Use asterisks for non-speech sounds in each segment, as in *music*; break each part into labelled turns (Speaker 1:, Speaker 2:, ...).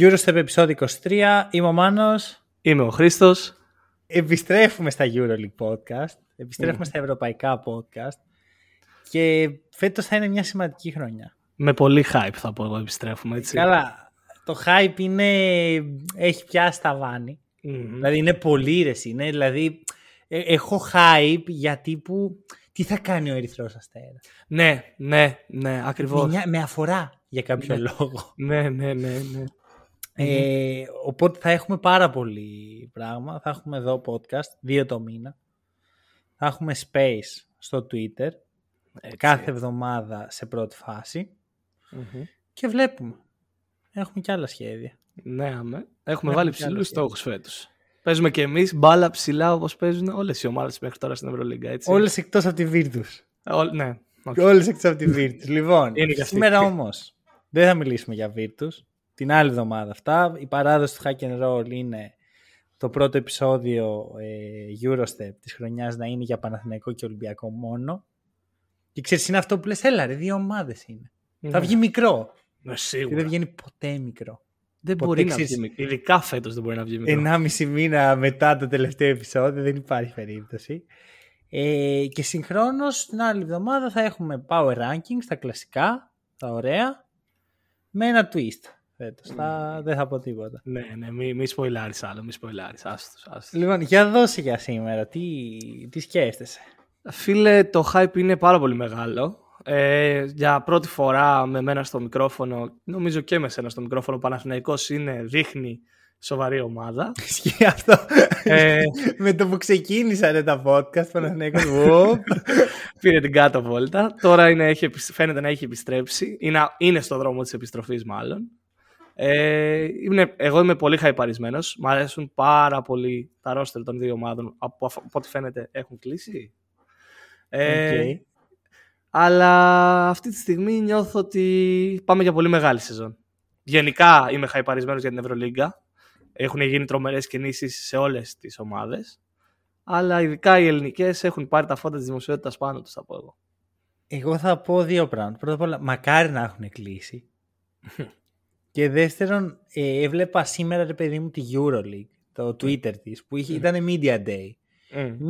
Speaker 1: EuroStep επεισόδιο 23. Είμαι ο Μάνος.
Speaker 2: Είμαι ο Χρήστος.
Speaker 1: Επιστρέφουμε στα EuroLeague podcast. Επιστρέφουμε στα ευρωπαϊκά podcast. Και φέτος θα είναι μια σημαντική χρονιά.
Speaker 2: Με πολύ hype θα πω εγώ επιστρέφουμε έτσι.
Speaker 1: Καλά. Το hype είναι... έχει πιάσει τα βάνη. Δηλαδή είναι πολύ ρε είναι. Δηλαδή ε, έχω hype γιατί που... Τι θα κάνει ο Ερυθρός Αστέρα;
Speaker 2: Ναι, ναι, ναι, ακριβώς.
Speaker 1: Με, με αφορά για κάποιο
Speaker 2: Ναι.
Speaker 1: λόγο.
Speaker 2: Ναι, ναι, ναι, ναι.
Speaker 1: Ε, οπότε θα έχουμε πάρα πολύ πράγμα. Θα έχουμε εδώ podcast, δύο το μήνα. Θα έχουμε space στο Twitter,
Speaker 2: Έτσι.
Speaker 1: κάθε εβδομάδα σε πρώτη φάση.
Speaker 2: Μμμ.
Speaker 1: Και βλέπουμε. Έχουμε και άλλα σχέδια.
Speaker 2: Ναι, αμέ. Έχουμε
Speaker 1: Έχουμε
Speaker 2: βάλει
Speaker 1: κι άλλα
Speaker 2: ψηλούς
Speaker 1: σχέδια.
Speaker 2: στόχους φέτος. Παίζουμε και εμείς μπάλα ψηλά όπως παίζουν όλες οι ομάδες μέχρι τώρα στην Ευρωλίγκα, έτσι.
Speaker 1: Όλες εκτός από τη Virtus.
Speaker 2: Όλ- ναι. οκ.
Speaker 1: Όλες εκτός από τη Virtus. λοιπόν,
Speaker 2: Είναι και αυτή.
Speaker 1: σήμερα όμως δεν θα μιλήσουμε για Virtus. Την άλλη εβδομάδα αυτά. Η παράδοση του Hack and Roll είναι το πρώτο επεισόδιο ε, Eurostep της χρονιάς να είναι για Παναθηναϊκό και Ολυμπιακό μόνο. Και ξέρεις, είναι αυτό που λες, έλα ρε, δύο ομάδες είναι. Θα
Speaker 2: Ναι.
Speaker 1: βγει μικρό.
Speaker 2: Ναι,
Speaker 1: Και
Speaker 2: σίγουρα.
Speaker 1: δεν βγαίνει ποτέ μικρό.
Speaker 2: Δεν
Speaker 1: ποτέ
Speaker 2: μπορεί να
Speaker 1: ξέρεις-
Speaker 2: βγει μικρό. Ειδικά φέτος δεν μπορεί να βγει μικρό.
Speaker 1: Ενάμιση μήνα μετά το τελευταίο επεισόδιο, δεν υπάρχει περίπτωση. Ε, και συγχρόνως την άλλη εβδομάδα θα έχουμε power rankings, τα κλασικά, τα ωραία, με ένα twist φέτος. Θα, δεν θα πω τίποτα.
Speaker 2: Ναι, ναι, μη, μη σποϊλάρεις άλλο, μη σποϊλάρεις. Άστος, άστος.
Speaker 1: Λοιπόν, για δώσε για σήμερα, τι, τι σκέφτεσαι;
Speaker 2: Φίλε, το hype είναι πάρα πολύ μεγάλο. Ε, για πρώτη φορά με μένα στο μικρόφωνο, νομίζω και με σένα στο μικρόφωνο, ο Παναθηναϊκός είναι, δείχνει σοβαρή ομάδα. *laughs*
Speaker 1: Ισχύει αυτό.
Speaker 2: Ε,
Speaker 1: με το που ξεκίνησαν τα podcast, Παναθηναϊκός, whoop. *laughs*
Speaker 2: πήρε την κάτω βόλτα. Τώρα είναι, έχει, επισ- φαίνεται να έχει επιστρέψει. Είναι, είναι στο δρόμο της επιστροφής μάλλον. Ε, είναι, εγώ είμαι πολύ χαϊπαρισμένος. Μ' αρέσουν πάρα πολύ τα ρόστερ των δύο ομάδων. Από, αφ- από ό,τι φαίνεται έχουν κλείσει. Ε,
Speaker 1: Οκ.
Speaker 2: Αλλά αυτή τη στιγμή νιώθω ότι πάμε για πολύ μεγάλη σεζόν. Γενικά είμαι χαϊπαρισμένος για την Ευρωλίγκα. Έχουν γίνει τρομερές κινήσεις σε όλες τις ομάδες. Αλλά ειδικά οι ελληνικές έχουν πάρει τα φώτα της δημοσιότητας πάνω τους, θα πω εγώ.
Speaker 1: Εγώ θα πω δύο πράγματα. Πρώτα απ' όλα, μακάρι να έχουν κλείσει. *laughs* και δεύτερον, ε, έβλεπα σήμερα, ρε παιδί μου, τη Euroleague, το Twitter της, που είχε, ήταν Media Day.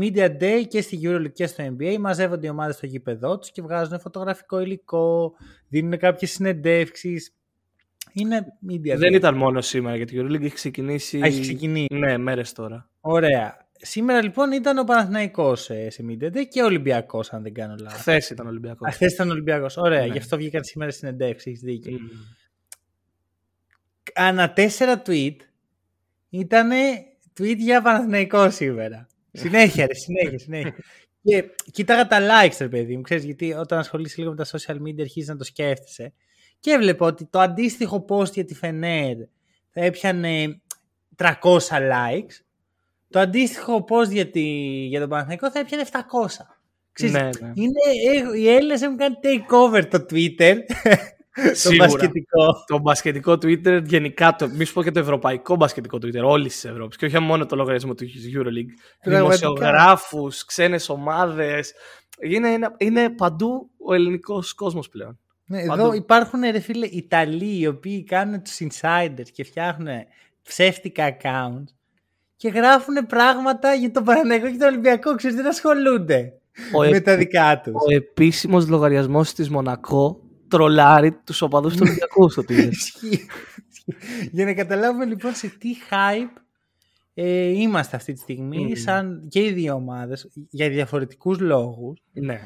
Speaker 1: Media Day και στη Euroleague και στο NBA μαζεύονται οι ομάδες στο γήπεδό τους και βγάζουν φωτογραφικό υλικό, δίνουν κάποιες συνεντεύξεις. Είναι Media Day.
Speaker 2: Δεν ήταν μόνο σήμερα γιατί η Euroleague έχει ξεκινήσει.
Speaker 1: Α, Έχει ξεκινήσει.
Speaker 2: Ναι, μέρες τώρα.
Speaker 1: Ωραία. Σήμερα λοιπόν ήταν ο Παναθηναϊκός ε, σε Media Day και ο Ολυμπιακός, αν δεν κάνω λάθος.
Speaker 2: Χθες ήταν Ολυμπιακός.
Speaker 1: Χθες ήταν ο Ολυμπιακός. Ωραία,
Speaker 2: Ναι.
Speaker 1: γι' αυτό βγήκαν σήμερα συνεντεύξεις, έχεις δίκιο.
Speaker 2: Μμμ.
Speaker 1: Ανά τέσσερα tweet ήταν tweet για Παναθηναϊκό σήμερα. συνέχεια, ρε, συνέχεια, συνέχεια. και κοίταγα τα likes, ρε παιδί μου, ξέρεις, γιατί όταν ασχολείσαι λίγο με τα social media αρχίζεις να το σκέφτεσαι. Και έβλεπα ότι το αντίστοιχο post για τη Φενέρ θα έπιανε 300 likes. Το αντίστοιχο post για, τη, για τον Παναθηναϊκό θα έπιανε 700. Ξέρεις,
Speaker 2: Ναι, ναι.
Speaker 1: Είναι, ε, οι Έλληνες έχουν κάνει takeover το Twitter. *laughs* το
Speaker 2: Σίγουρα.
Speaker 1: μπασκετικό.
Speaker 2: Το μπασκετικό Twitter, γενικά, το, μη σου πω και το ευρωπαϊκό μπασκετικό Twitter, όλης της Ευρώπης. Και όχι μόνο το λογαριασμό του Euroleague.
Speaker 1: Πραγματικά.
Speaker 2: Δημοσιογράφους, ξένες ομάδες. Είναι, ένα- είναι παντού ο ελληνικός κόσμος πλέον.
Speaker 1: Ναι,
Speaker 2: Παντού.
Speaker 1: εδώ υπάρχουν ρε φίλε Ιταλοί οι οποίοι κάνουν τους insiders και φτιάχνουν ψεύτικα accounts και γράφουν πράγματα για τον Παναγενικό και τον Ολυμπιακό. Ξέρεις, δεν ασχολούνται
Speaker 2: Ο,
Speaker 1: με
Speaker 2: ε,
Speaker 1: τα δικά τους.
Speaker 2: ο επίσημος λογαριασμός της Μονακό τρολάρει τους οπαδούς του Ολυμπιακούς *laughs* στο Twitter.
Speaker 1: Ισχύει. για να καταλάβουμε λοιπόν σε τι hype ε, είμαστε αυτή τη στιγμή
Speaker 2: Μμμ.
Speaker 1: σαν και οι δύο ομάδες για διαφορετικούς λόγους.
Speaker 2: ναι.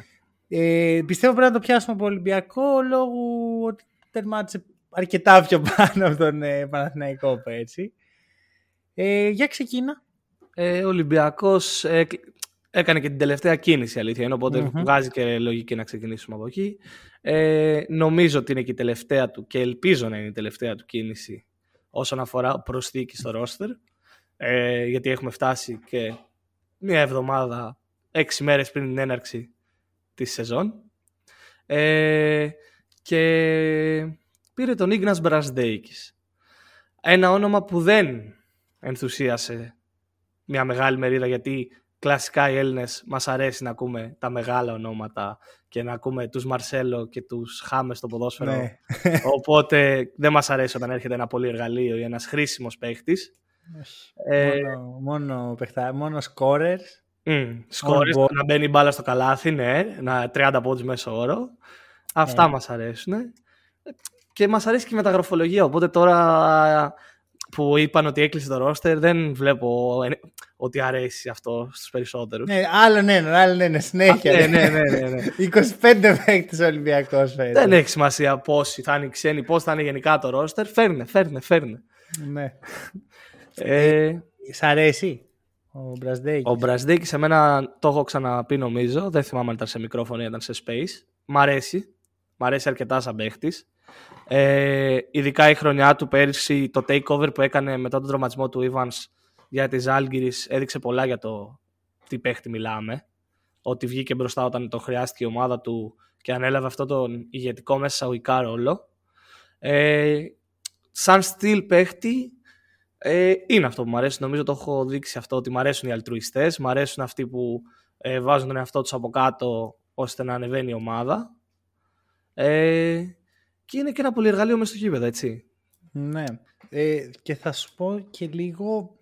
Speaker 1: Ε, πιστεύω πρέπει να το πιάσουμε από Ολυμπιακό λόγω ότι τερμάτισε αρκετά πιο *laughs* πάνω από τον ε, Παναθηναϊκό πέρσι. Ε, για ξεκίνα.
Speaker 2: Ε, ο Ολυμπιακός ε, έκανε και την τελευταία κίνηση αλήθεια είναι, οπότε
Speaker 1: Μμμ.
Speaker 2: βγάζει και λογική να ξεκινήσουμε από εκεί. Ε, νομίζω ότι είναι και η τελευταία του και ελπίζω να είναι η τελευταία του κίνηση όσον αφορά προσθήκη στο ρόστερ. Ε, γιατί έχουμε φτάσει και μία εβδομάδα, έξι μέρες πριν την έναρξη της σεζόν. Ε, και πήρε τον Ίγνας Μπρασδέικης. Ένα όνομα που δεν ενθουσίασε μια μεγάλη μερίδα γιατί κλασικά οι Έλληνες μας αρέσει να ακούμε τα μεγάλα ονόματα και να ακούμε τους Μαρσέλο και τους Χάμες στο ποδόσφαιρο.
Speaker 1: Ναι. *laughs*
Speaker 2: Οπότε δεν μας αρέσει όταν έρχεται ένα πολύ εργαλείο ή ένας χρήσιμος παίχτης.
Speaker 1: Ε, μόνο, μόνο, παιχτά, μόνο scorers.
Speaker 2: Mm, σκόρες,
Speaker 1: On board.
Speaker 2: να μπαίνει η μπάλα στο καλάθι, ναι, να 30 πόντους μέσω όρο. Αυτά
Speaker 1: Ε.
Speaker 2: μας αρέσουν. Και μας αρέσει και η μεταγραφολογία, οπότε τώρα που είπαν ότι έκλεισε το ρόστερ, δεν βλέπω ε, ότι αρέσει αυτό στους περισσότερους.
Speaker 1: Ναι, άλλον ένα, άλλον ένα, συνέχεια.
Speaker 2: ναι, ναι, ναι, ναι, ναι. *laughs*
Speaker 1: 25 παίκτες Ολυμπιακός φέτος.
Speaker 2: δεν έχει σημασία πόσοι θα είναι οι ξένοι, πώς θα είναι γενικά το ρόστερ. Φέρνε, φέρνε, φέρνε.
Speaker 1: Ναι.
Speaker 2: Ε,
Speaker 1: Σ' αρέσει ο Μπρασδέκης;
Speaker 2: Ο Μπρασδίκη σε μένα το έχω ξαναπεί νομίζω. Δεν θυμάμαι αν ήταν σε μικρόφωνο ή ήταν σε space. Μ' αρέσει. Μ' αρέσει αρκετά σαν παίχτης. Ε, ειδικά η χρονιά του πέρυσι, το takeover που έκανε μετά τον τραυματισμό του Evans για τη Ζάλγκυρης έδειξε πολλά για το τι παίχτη μιλάμε. Ότι βγήκε μπροστά όταν το χρειάστηκε η ομάδα του και ανέλαβε αυτό τον ηγετικό μέσα εισαγωγικά ρόλο. Ε, σαν στυλ παίχτη ε, είναι αυτό που μου αρέσει. Νομίζω το έχω δείξει αυτό ότι μου αρέσουν οι αλτρουιστές, μου αρέσουν αυτοί που ε, βάζουν τον εαυτό τους από κάτω ώστε να ανεβαίνει η ομάδα. Ε, και είναι και ένα πολύ εργαλείο μέσα στο γήπεδο, έτσι.
Speaker 1: Ναι. Ε, και θα σου πω και λίγο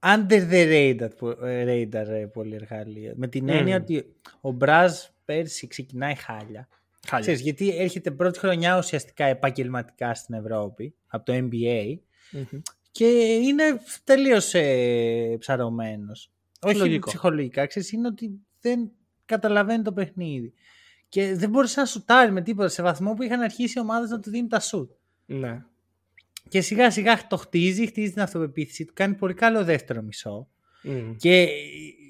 Speaker 1: under the radar, που- ε, radar ε, πολύ εργαλείο. Με την
Speaker 2: Μμμ.
Speaker 1: έννοια ότι ο Μπραζ πέρσι ξεκινάει χάλια.
Speaker 2: Χάλια.
Speaker 1: Ξέρεις, γιατί έρχεται πρώτη χρονιά ουσιαστικά επαγγελματικά στην Ευρώπη από το NBA
Speaker 2: Μμμ.
Speaker 1: και είναι τελείως ε, ψαρωμένος. Όχι
Speaker 2: Λογικό.
Speaker 1: ψυχολογικά, ξέρεις, είναι ότι δεν καταλαβαίνει το παιχνίδι. Και δεν μπορούσε να σουτάρεις με τίποτα σε βαθμό που είχαν αρχίσει οι ομάδες να του δίνουν τα σουτ.
Speaker 2: Ναι.
Speaker 1: Και σιγά σιγά το χτίζει, χτίζει την αυτοπεποίθηση του, κάνει πολύ καλό δεύτερο μισό.
Speaker 2: Μμ.
Speaker 1: Και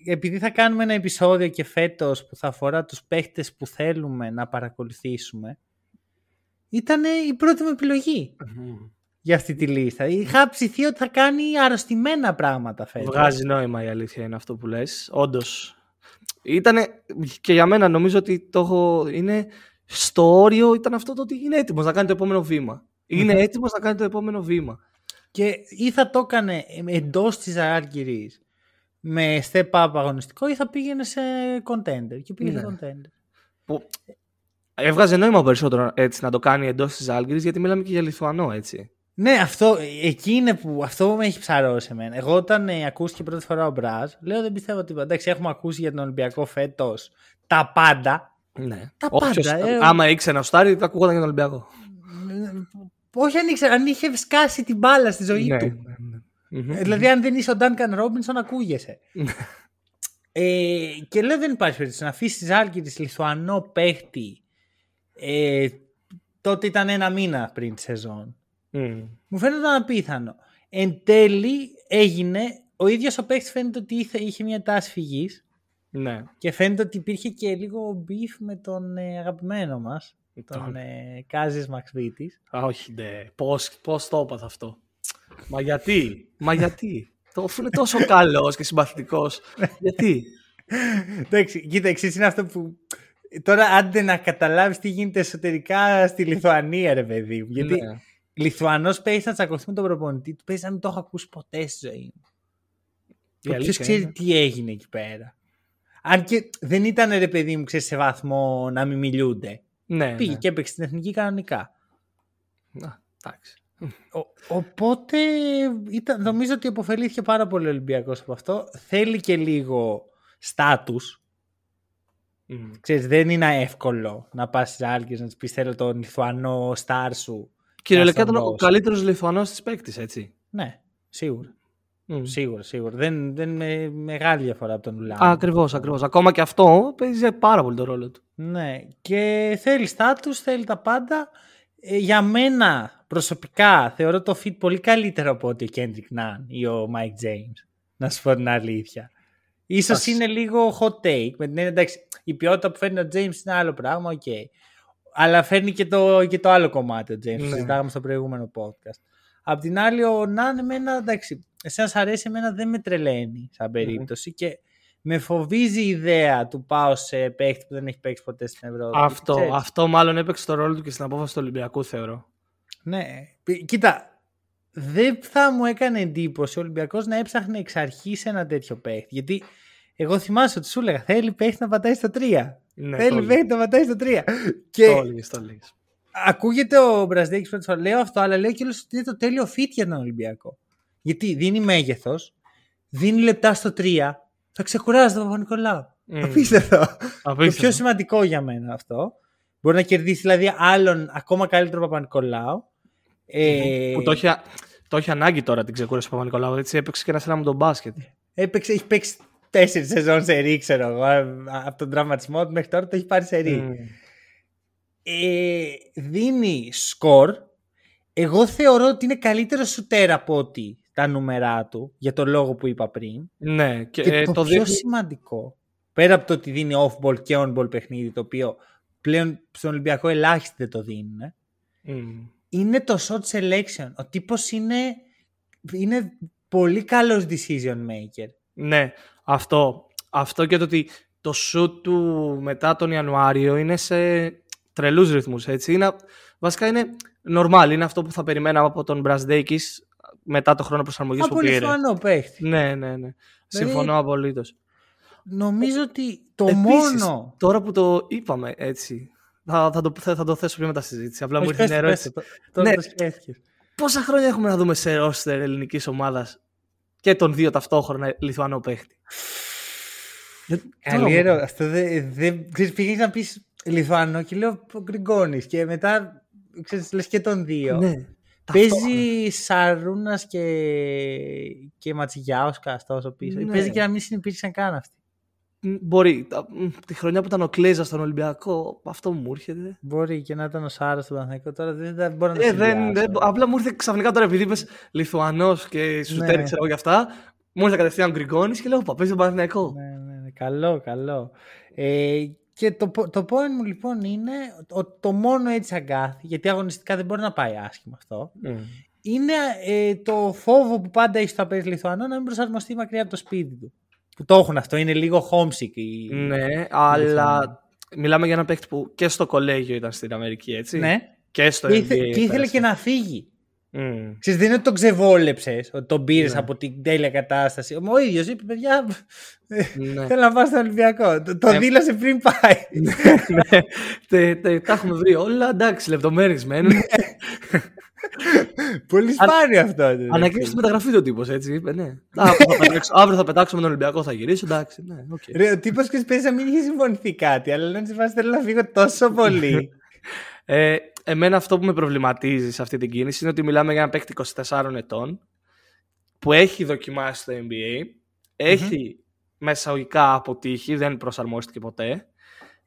Speaker 1: επειδή θα κάνουμε ένα επεισόδιο και φέτος που θα αφορά τους παίχτες που θέλουμε να παρακολουθήσουμε, ήταν η πρώτη μου επιλογή
Speaker 2: Μμ.
Speaker 1: για αυτή τη λίστα. Είχα ψηθεί ότι θα κάνει αρρωστημένα πράγματα φέτος.
Speaker 2: Βγάζει νόημα η αλήθεια είναι αυτό που λες. Όντως. Ήτανε, και για μένα νομίζω ότι το έχω, είναι στο όριο ήταν αυτό το ότι είναι έτοιμος να κάνει το επόμενο βήμα. Είναι
Speaker 1: Μμμ.
Speaker 2: έτοιμος να κάνει το επόμενο βήμα.
Speaker 1: Και ή θα το έκανε εντός της Άργυρης με step up αγωνιστικό ή θα πήγαινε σε contender. Και πήγε σε
Speaker 2: Ναι.
Speaker 1: contender.
Speaker 2: Που έβγαζε νόημα περισσότερο έτσι να το κάνει εντός της Άλγηρη γιατί μιλάμε και για Λιθουανό έτσι.
Speaker 1: Ναι, αυτό, εκεί είναι που αυτό με έχει ψαρώσει εμένα. Εγώ όταν ε, ακούστηκε πρώτη φορά ο Μπραζ, λέω δεν πιστεύω τίποτα. Εντάξει, έχουμε ακούσει για τον Ολυμπιακό φέτος τα πάντα.
Speaker 2: Ναι.
Speaker 1: Τα
Speaker 2: Όποιος-
Speaker 1: πάντα, ε.
Speaker 2: Άμα ήξερε να στάρει, θα ακούγονταν για τον Ολυμπιακό.
Speaker 1: Όχι αν ήξερα, αν είχε σκάσει την μπάλα στη ζωή
Speaker 2: Ναι,
Speaker 1: του.
Speaker 2: ναι, ναι. Μμμ.
Speaker 1: Ε, Δηλαδή, αν δεν είσαι ο Ντάνκαν Ρόμπινσον, ακούγεσαι.
Speaker 2: Ναι.
Speaker 1: ε, και λέω δεν υπάρχει περίπτωση να αφήσει Ζάλγκη Λιθουανό παίχτη. Ε, τότε ήταν ένα μήνα πριν τη σεζόν.
Speaker 2: Μμ.
Speaker 1: Μου φαίνεται απίθανο. Εν τέλει έγινε, ο ίδιος ο παίχτης φαίνεται ότι είχε, είχε μια τάση φυγής
Speaker 2: Ναι.
Speaker 1: και φαίνεται ότι υπήρχε και λίγο beef με τον ε, αγαπημένο μας, τον
Speaker 2: Τον-
Speaker 1: ε, Κάζης Μαξβίτης.
Speaker 2: Α, όχι, ναι. Πώς, πώς το έπαθα αυτό. Μα γιατί, μα γιατί. Το αφού είναι τόσο καλός και συμπαθητικός. γιατί;
Speaker 1: Εντάξει, κοίτα, εξής είναι αυτό που... Τώρα άντε να καταλάβεις τι γίνεται εσωτερικά στη Λιθουανία ρε παιδί μου. Γιατί
Speaker 2: Ναι.
Speaker 1: Λιθουανός παίζει να τσακωθεί με τον προπονητή του, παίζει να μην το έχω ακούσει ποτέ στη ζωή μου.
Speaker 2: Η
Speaker 1: Ποιο
Speaker 2: αλήθεια
Speaker 1: ξέρεις
Speaker 2: είναι.
Speaker 1: τι έγινε εκεί πέρα. Αν και δεν ήταν ρε παιδί μου, ξέρεις, σε βαθμό να μην μιλούνται.
Speaker 2: Ναι,
Speaker 1: Πήγε
Speaker 2: ναι.
Speaker 1: και έπαιξε στην εθνική κανονικά.
Speaker 2: Να, εντάξει.
Speaker 1: Ο- οπότε ήταν, νομίζω ότι αποφελήθηκε πάρα πολύ ο Ολυμπιακός από αυτό. Θέλει και λίγο στάτους.
Speaker 2: Μμ.
Speaker 1: Ξέρεις, δεν είναι εύκολο να πας στις Άλκες να της πεις θέλω τον Λιθουανό στάρ σου.
Speaker 2: Κυριολεκτικά
Speaker 1: στον
Speaker 2: ήταν ο
Speaker 1: δώσω.
Speaker 2: καλύτερος Λιθουανός της παίκτης, έτσι.
Speaker 1: Ναι, σίγουρα.
Speaker 2: Μμ.
Speaker 1: Σίγουρα, σίγουρα. Δεν, δεν είναι μεγάλη διαφορά από τον Ουλάν.
Speaker 2: Ακριβώς, ακριβώς. Ακόμα και αυτό παίζει πάρα πολύ το ρόλο του.
Speaker 1: Ναι, και θέλει στάτους, θέλει τα πάντα. Ε, για μένα προσωπικά θεωρώ το fit πολύ καλύτερο από ότι ο Kendrick Nunn ή ο Mike James. Να σου πω την αλήθεια. Ίσως
Speaker 2: Ας-
Speaker 1: είναι λίγο hot take. Με την έννοια, εντάξει, η ποιότητα που φέρνει ο James είναι άλλο πράγμα, οκ. Αλλά φέρνει και το, και το άλλο κομμάτι ο James.
Speaker 2: Ναι.
Speaker 1: Ναι. Συζητάγαμε στο προηγούμενο podcast. Απ' την άλλη, ο Nunn, εμένα, εντάξει, εσένα σ' αρέσει, εμένα δεν με τρελαίνει σαν περίπτωση και με φοβίζει η ιδέα του πάω σε παίχτη που δεν έχει παίξει ποτέ στην Ευρώπη.
Speaker 2: Αυτό,
Speaker 1: Ξέρεις.
Speaker 2: αυτό μάλλον έπαιξε το ρόλο του και στην απόφαση του Ολυμπιακού, θεωρώ.
Speaker 1: Ναι. Π- Κοίτα, δεν θα μου έκανε εντύπωση ο Ολυμπιακός να έψαχνε εξ αρχής ένα τέτοιο παίχτη. Γιατί Εγώ θυμάσαι ότι σου έλεγα θέλει παίχτη να πατάει στο 3.
Speaker 2: Ναι,
Speaker 1: θέλει
Speaker 2: το
Speaker 1: παίχτη να πατάει στο 3.
Speaker 2: Το
Speaker 1: Και
Speaker 2: έλεγες, το έλεγες.
Speaker 1: ακούγεται ο Μπραζδέκης πρώτη φορά. Λέω αυτό, αλλά λέω και ότι είναι το τέλειο fit για τον Ολυμπιακό. Γιατί δίνει μέγεθος, δίνει λεπτά στο 3, θα ξεκουράζει τον Παπα-Νικολάου.
Speaker 2: Μμ.
Speaker 1: Απίστευτο. Το
Speaker 2: Απίστευτο.
Speaker 1: πιο σημαντικό για μένα αυτό. Μπορεί να κερδίσει δηλαδή άλλον ακόμα καλύτερο Παπα-Νικολάου. Ε,
Speaker 2: Που το έχει, α- το έχει ανάγκη τώρα την ξεκούραση του Παπα-Νικολάου. Έτσι έπαιξε και ένα ένα με τον μπάσκετ.
Speaker 1: έπαιξε, έχει παίξει τέσσερις σεζόν σε ρί, ξέρω εγώ. Από τον τραυματισμό του μέχρι τώρα το έχει πάρει σε ρί.
Speaker 2: Μμ.
Speaker 1: ε, δίνει σκορ. Εγώ θεωρώ ότι είναι καλύτερο σουτέρ από ότι τα νούμερά του, για τον λόγο που είπα πριν.
Speaker 2: Ναι, και,
Speaker 1: Και
Speaker 2: ε,
Speaker 1: το,
Speaker 2: το
Speaker 1: πιο
Speaker 2: δείχνει.
Speaker 1: σημαντικό, πέρα από το ότι δίνει off-ball και on-ball παιχνίδι, το οποίο πλέον στον Ολυμπιακό ελάχιστοι δεν το δίνουν,
Speaker 2: Μμ.
Speaker 1: είναι το shot selection. Ο τύπος είναι, είναι πολύ καλός decision maker.
Speaker 2: Ναι, αυτό. Αυτό και το ότι το shoot του μετά τον Ιανουάριο είναι σε τρελούς ρυθμούς, έτσι. Είναι, βασικά είναι normal, είναι αυτό που θα περιμέναμε από τον Μπρασδέικης μετά το χρόνο προσαρμογής
Speaker 1: Από
Speaker 2: που πήρε.
Speaker 1: Λιθουανό παίχτη.
Speaker 2: Ναι, ναι, ναι. Συμφωνώ απολύτως.
Speaker 1: Νομίζω ότι το
Speaker 2: Επίσης,
Speaker 1: μόνο...
Speaker 2: Τώρα που το είπαμε έτσι, θα, θα, το, θα, θα το θέσω πιο μετά στη συζήτηση. Απλά μου
Speaker 1: Όχι,
Speaker 2: ήρθε
Speaker 1: πες
Speaker 2: μια
Speaker 1: το,
Speaker 2: ερώτηση.
Speaker 1: πες το, Τώρα
Speaker 2: Ναι.
Speaker 1: το σκέφτηκες.
Speaker 2: Πόσα χρόνια έχουμε να δούμε σε ρόστερ ελληνικής ομάδας; Και τον δύο ταυτόχρονα Λιθουανό παίχτη. Δεν-
Speaker 1: Καλή
Speaker 2: τώρα-
Speaker 1: ερώτηση. Αυτό δεν. Δε, ξέρεις, πήγες να πεις Λιθουανό και λέω ο Γκριγκόνης και μετά ξέρεις, λες και τον δύο.
Speaker 2: Ναι. ταυτόχρονα.
Speaker 1: Παίζει Σαρούνα και, και Ματσιγιάουσκα τόσο πίσω.
Speaker 2: Ναι.
Speaker 1: Παίζει και να μην συνεπήρξαν καν αυτοί.
Speaker 2: Μ, Μπορεί. Τα- μ, Τη χρονιά που ήταν ο Κλέζας στον Ολυμπιακό, αυτό μου έρχεται.
Speaker 1: Μπορεί και να ήταν ο Σάρας στον Παναθηναϊκό. Τώρα δεν, δεν μπορώ να το
Speaker 2: Ε, δεν,
Speaker 1: συνδυάσω.
Speaker 2: δεν, απλά μου ήρθε ξαφνικά τώρα επειδή είπες Λιθουανός και σου
Speaker 1: Ναι.
Speaker 2: ναι. ξέρω εγώ γι' αυτά. Μου ήρθε κατευθείαν Γκριγκόνης και λέω Πα, παίζει τον Παναθηναϊκό.
Speaker 1: Ναι, ναι, ναι. Καλό, καλό. Ε, και το, πο- το point μου λοιπόν είναι ο- το μόνο έτσι αγκάθι, γιατί αγωνιστικά δεν μπορεί να πάει άσχημα αυτό,
Speaker 2: Μ.
Speaker 1: είναι ε, το φόβο που πάντα έχει στο παίζει Λιθουανό να μην προσαρμοστεί μακριά από το σπίτι του. Που το έχουν αυτό, είναι λίγο homesick. οι-
Speaker 2: Ναι, αλλά μιλάμε για ένα παίκτη που και στο κολέγιο ήταν στην Αμερική, έτσι.
Speaker 1: ναι.
Speaker 2: Και στο
Speaker 1: Και,
Speaker 2: NBA.
Speaker 1: ήθε- και ήθελε
Speaker 2: πέρασε.
Speaker 1: και να φύγει.
Speaker 2: Μ.
Speaker 1: Ξέρεις, δεν είναι ότι τον ξεβόλεψες, ότι τον πήρες
Speaker 2: Ναι.
Speaker 1: από την τέλεια κατάσταση. Ο ίδιος είπε: Παιδιά,
Speaker 2: Ναι.
Speaker 1: θέλω να πάω στο Ολυμπιακό. Το, το
Speaker 2: Ε,
Speaker 1: δήλωσε πριν πάει. *laughs*
Speaker 2: ναι, τε- τε- τα έχουμε βρει όλα. Εντάξει, λεπτομέρειες μένουν. *laughs*
Speaker 1: Πολύ σπάνιο αυτό. ρε,
Speaker 2: Ανακοίνωσε τη μεταγραφή του ο τύπος, έτσι. Είπε, ναι. Αύριο θα, πετάξω, αύριο θα πετάξω με τον Ολυμπιακό, θα γυρίσω. Εντάξει, ναι, οκ.
Speaker 1: Ρε, ο τύπος και παίζει να μην είχε συμφωνηθεί κάτι, αλλά λένε σε φάση θέλω να φύγω τόσο πολύ.
Speaker 2: Ε, εμένα αυτό που με προβληματίζει σε αυτή την κίνηση είναι ότι μιλάμε για ένα παίκτη 24 ετών που έχει δοκιμάσει στο NBA, έχει με εισαγωγικά αποτύχει, δεν προσαρμόστηκε ποτέ.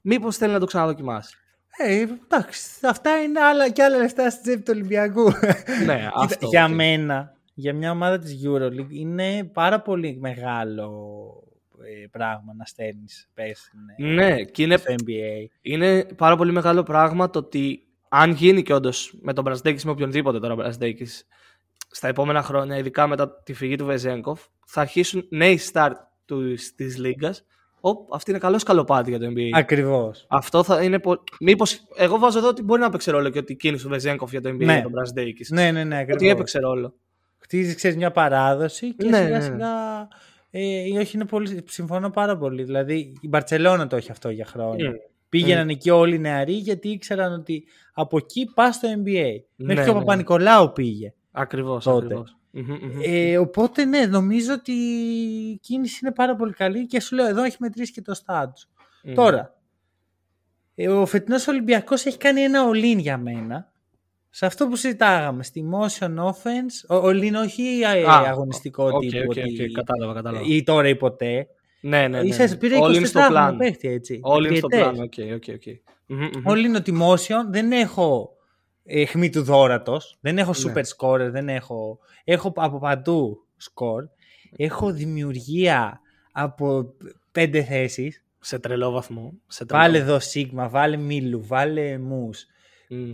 Speaker 2: Μήπως θέλει να το ξαναδοκιμάσει.
Speaker 1: Ε, εντάξει, αυτά είναι άλλα και άλλα λεφτά στη τσέπη του Ολυμπιακού.
Speaker 2: ναι, *laughs*
Speaker 1: Κοίτα,
Speaker 2: αυτό.
Speaker 1: για
Speaker 2: οκ.
Speaker 1: μένα, για μια ομάδα της EuroLeague, είναι πάρα πολύ μεγάλο ε, πράγμα να στέλνεις πες, ναι,
Speaker 2: Ναι, και είναι,
Speaker 1: στο NBA.
Speaker 2: είναι πάρα πολύ μεγάλο πράγμα το ότι αν γίνει και όντως με τον Μπρασδέκη με οποιονδήποτε τώρα Μπρασδέκη στα επόμενα χρόνια, ειδικά μετά τη φυγή του Βεζέγκοφ, θα αρχίσουν νέοι start της Λίγκας. Οπ, αυτή είναι καλό σκαλοπάτι για το NBA.
Speaker 1: Ακριβώς.
Speaker 2: Αυτό θα είναι. Πο... Μήπως. Εγώ βάζω εδώ ότι μπορεί να παίξει ρόλο και ότι κίνησε ο Βεζέγκοφ για το NBA
Speaker 1: Ναι.
Speaker 2: για τον Μπρασδέκη.
Speaker 1: Ναι, ναι, ναι,
Speaker 2: Ότι
Speaker 1: ακριβώς.
Speaker 2: έπαιξε ρόλο.
Speaker 1: Χτίζεις, ξέρεις, μια παράδοση και
Speaker 2: Ναι,
Speaker 1: σιγά
Speaker 2: ναι, ναι.
Speaker 1: σιγά... Ε, ή όχι, είναι πολύ, συμφωνώ πάρα πολύ. Δηλαδή, η Μπαρτσελώνα το έχει αυτό για χρόνια.
Speaker 2: Μμ.
Speaker 1: Πήγαιναν εκεί όλοι οι νεαροί γιατί ήξεραν ότι από εκεί πας στο NBA. Μέχρι
Speaker 2: Ναι,
Speaker 1: και ο
Speaker 2: ναι.
Speaker 1: Παπανικολάου πήγε.
Speaker 2: Ακριβώς.
Speaker 1: Τότε. Ε, οπότε ναι, νομίζω ότι η κίνηση είναι πάρα πολύ καλή και σου λέω εδώ έχει μετρήσει και το στάτους. Τώρα, ε, ο φετινός Ολυμπιακός έχει κάνει ένα all-in για μένα. Σε αυτό που συζητάγαμε, στη motion offense, ο all-in όχι ε,
Speaker 2: Α,
Speaker 1: αγωνιστικό
Speaker 2: Οκ,
Speaker 1: τύπου
Speaker 2: οκ,
Speaker 1: ότι-
Speaker 2: οκ, κατάλαβα, κατάλαβα.
Speaker 1: ή τώρα ή ποτέ.
Speaker 2: Ναι, ναι, ναι.
Speaker 1: Ίσα ίσα πήρε
Speaker 2: All in
Speaker 1: 24
Speaker 2: στο
Speaker 1: χρόνο
Speaker 2: πλάνο.
Speaker 1: παίχτη έτσι.
Speaker 2: All in στο
Speaker 1: Τριετές.
Speaker 2: πλάνο, οκ, οκ, οκ. Μμμ, μμμ.
Speaker 1: All in ότι motion δεν έχω ε, χμή του δόρατος, δεν έχω
Speaker 2: Ναι.
Speaker 1: super scorer, δεν έχω, έχω από παντού score, έχω δημιουργία από πέντε θέσεις,
Speaker 2: Σε τρελό βαθμό. Σε τρελό.
Speaker 1: βάλε εδώ Sigma, βάλε Μίλου, βάλε Moose,
Speaker 2: Μμ.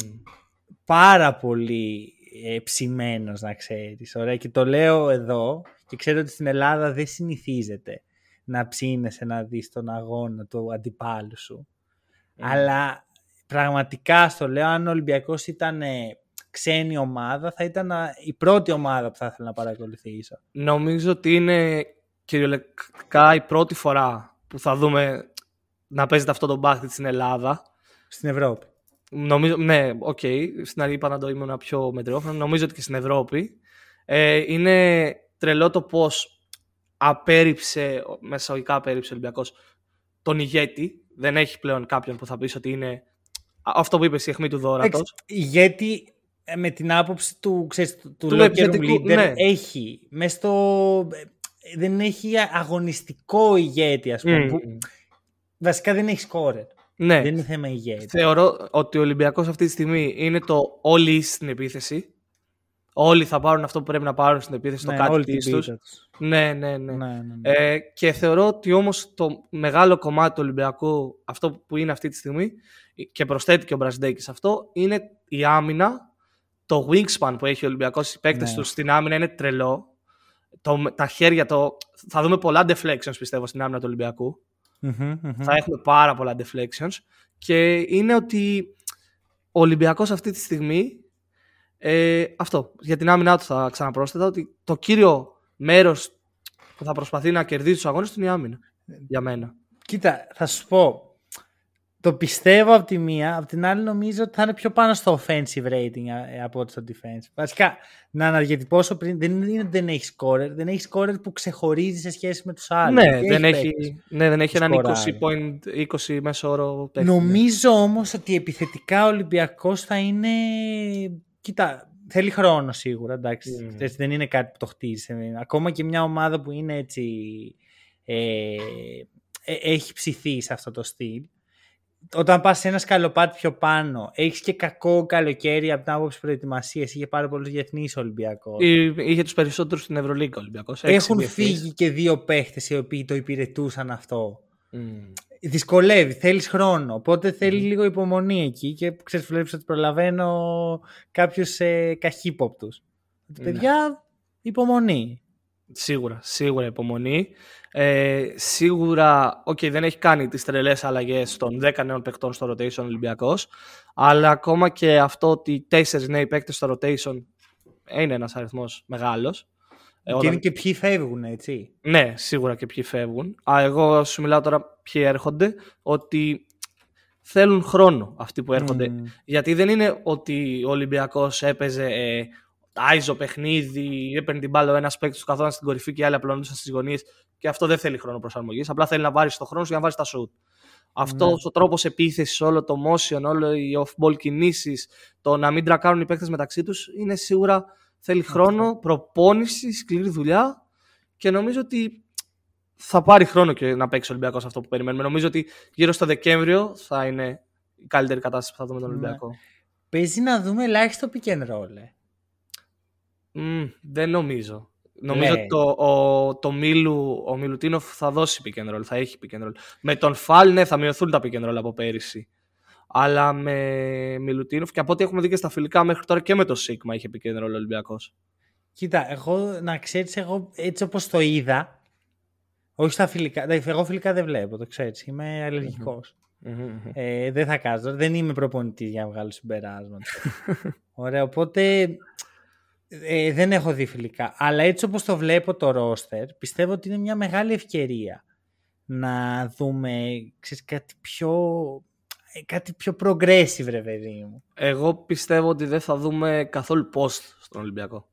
Speaker 1: πάρα πολύ ε, ψημένος να ξέρεις, ωραία, και το λέω εδώ και ξέρω ότι στην Ελλάδα δεν συνηθίζεται να ψήνεσαι να δεις τον αγώνα του αντιπάλου σου. Αλλά πραγματικά στο λέω, αν ο Ολυμπιακός ήταν ε, ξένη ομάδα, θα ήταν α, η πρώτη ομάδα που θα ήθελα να παρακολουθήσω.
Speaker 2: Νομίζω ότι είναι κυριολεκτικά η πρώτη φορά που θα δούμε να παίζεται αυτό το μπάσκετ στην Ελλάδα.
Speaker 1: Στην Ευρώπη.
Speaker 2: Νομίζω, ναι, οκ. Okay. Στην αρχή είπα να το ήμουν πιο μετριόφρων. Νομίζω ότι και στην Ευρώπη. Ε, είναι τρελό το πώς απέρριψε, μεσαγωγικά απέρριψε ο Ολυμπιακός τον ηγέτη. Δεν έχει πλέον κάποιον που θα πεις ότι είναι αυτό που είπες η αιχμή του δόρατος.
Speaker 1: Ηγέτη ε, με την άποψη του, ξέρεις, του, του, του leader ναι. έχει μέσα στο... Ε, δεν έχει αγωνιστικό ηγέτη ας πούμε. Που, βασικά δεν έχει σκόρερ. Ναι. Δεν είναι θέμα ηγέτη.
Speaker 2: Θεωρώ ότι ο Ολυμπιακός αυτή τη στιγμή είναι το όλοι στην επίθεση. Όλοι θα πάρουν αυτό που πρέπει να πάρουν στην επίθεση, ναι, το κάτι τους. Ναι, ναι, ναι. ναι, ναι, ναι. Ε, και θεωρώ ότι όμως το μεγάλο κομμάτι του Ολυμπιακού, αυτό που είναι αυτή τη στιγμή, και προσθέτει και ο Μπραζντέκης αυτό, είναι η άμυνα, το wingspan που έχει ο Ολυμπιακός, οι παίκτες ναι. τους στην άμυνα είναι τρελό. Το, τα χέρια, το, θα δούμε πολλά deflections πιστεύω στην άμυνα του ολυμπιακου Θα έχουμε πάρα πολλά deflections και είναι ότι ο Ολυμπιακός αυτή τη στιγμή ε, αυτό, για την άμυνά του θα ξαναπρόσθετα ότι το κύριο μέρος που θα προσπαθεί να κερδίσει τους αγώνες του είναι η άμυνα. Για μένα.
Speaker 1: Κοίτα, θα σου πω. Το πιστεύω από τη μία, από την άλλη νομίζω ότι θα είναι πιο πάνω στο offensive rating ε, από ότι στο defense. Βασικά, να αναδιατυπώσω πριν, δεν είναι ότι δεν έχεις scorer, δεν έχεις scorer που ξεχωρίζει σε σχέση με τους άλλους.
Speaker 2: Ναι, δεν έχει, ναι, δεν έχει έναν 20, 20 μέσο όρο
Speaker 1: παίκτη. Νομίζω όμως ότι επιθετικά ο Ολυμπιακός θα είναι Κοίτα, θέλει χρόνο σίγουρα, εντάξει. Mm. Δεν είναι κάτι που το χτίζει. Ακόμα και μια ομάδα που είναι έτσι... Ε, ε, έχει ψηθεί σε αυτό το στυλ. Όταν πας σε ένα σκαλοπάτι πιο πάνω, έχεις και κακό καλοκαίρι από την άποψη προετοιμασίας. Είχε πάρα πολλούς διεθνείς Ολυμπιακό.
Speaker 2: Είχε τους περισσότερους στην Ευρωλίγκα Ολυμπιακός.
Speaker 1: Έχουν φύγει και δύο παίχτες οι οποίοι το υπηρετούσαν αυτό. Mm δυσκολεύει, θέλεις χρόνο. Οπότε θέλει λίγο υπομονή εκεί και ξέρεις, βλέπεις ότι προλαβαίνω κάποιους ε, καχύποπτους. Ναι. Παιδιά, υπομονή.
Speaker 2: Σίγουρα, σίγουρα υπομονή. Ε, σίγουρα, okay, δεν έχει κάνει τις τρελές αλλαγές των 10 νέων παιχτών στο rotation Ολυμπιακός, αλλά ακόμα και αυτό ότι 4 νέοι παίκτες στο rotation είναι ένας αριθμός μεγάλος.
Speaker 1: Ε, και είναι και ποιοι φεύγουν, έτσι.
Speaker 2: Ναι, σίγουρα και ποιοι φεύγουν. Α, εγώ σου μιλάω τώρα ποιοι έρχονται, ότι θέλουν χρόνο αυτοί που έρχονται. Γιατί δεν είναι ότι ο Ολυμπιακός έπαιζε ε, άιζο παιχνίδι, έπαιρνε την μπάλα ο ένας παίκτης του καθόταν στην κορυφή και οι άλλοι απλώνονταν στις γωνίες. Και αυτό δεν θέλει χρόνο προσαρμογής. Απλά θέλει να βάλει το χρόνο σου για να βάλει τα σουτ. Αυτός ναι. ο τρόπος επίθεσης, όλο το motion, όλο οι off-ball κινήσεις, το να μην τρακάρουν οι παίκτες μεταξύ τους, είναι σίγουρα Θέλει χρόνο, προπόνηση, σκληρή δουλειά και νομίζω ότι θα πάρει χρόνο και να παίξει ο Ολυμπιακός αυτό που περιμένουμε. Νομίζω ότι γύρω στο Δεκέμβριο θα είναι η καλύτερη κατάσταση που θα δούμε τον ναι. Ολυμπιακό.
Speaker 1: Παίζει να δούμε ελάχιστο pick and roll.
Speaker 2: Mm, δεν νομίζω. Νομίζω ότι το, ο, το Μίλου, ο Μιλουτίνοφ θα δώσει pick and roll, θα έχει pick and roll. Με τον Φάλ, ναι, θα μειωθούν τα pick and roll από πέρυσι αλλά με Μιλουτίνοφ και από ό,τι έχουμε δει και στα φιλικά μέχρι τώρα και με το Σίγμα είχε πει και ρόλο Ολυμπιακός.
Speaker 1: Κοίτα, εγώ να ξέρεις, εγώ έτσι όπως το είδα, όχι στα φιλικά. Εγώ φιλικά δεν βλέπω, το ξέρεις. Είμαι αλλεργικός. Ε, δεν θα κάνω. Δεν είμαι προπονητής για να βγάλω συμπεράσματα. *laughs* Ωραία, οπότε ε, δεν έχω δει φιλικά. Αλλά έτσι όπως το βλέπω το ρόστερ, πιστεύω ότι είναι μια μεγάλη ευκαιρία να δούμε ξέρεις, κάτι πιο ε, κάτι πιο progressive, ρε παιδί μου.
Speaker 2: Εγώ πιστεύω ότι δεν θα δούμε καθόλου post στον Ολυμπιακό.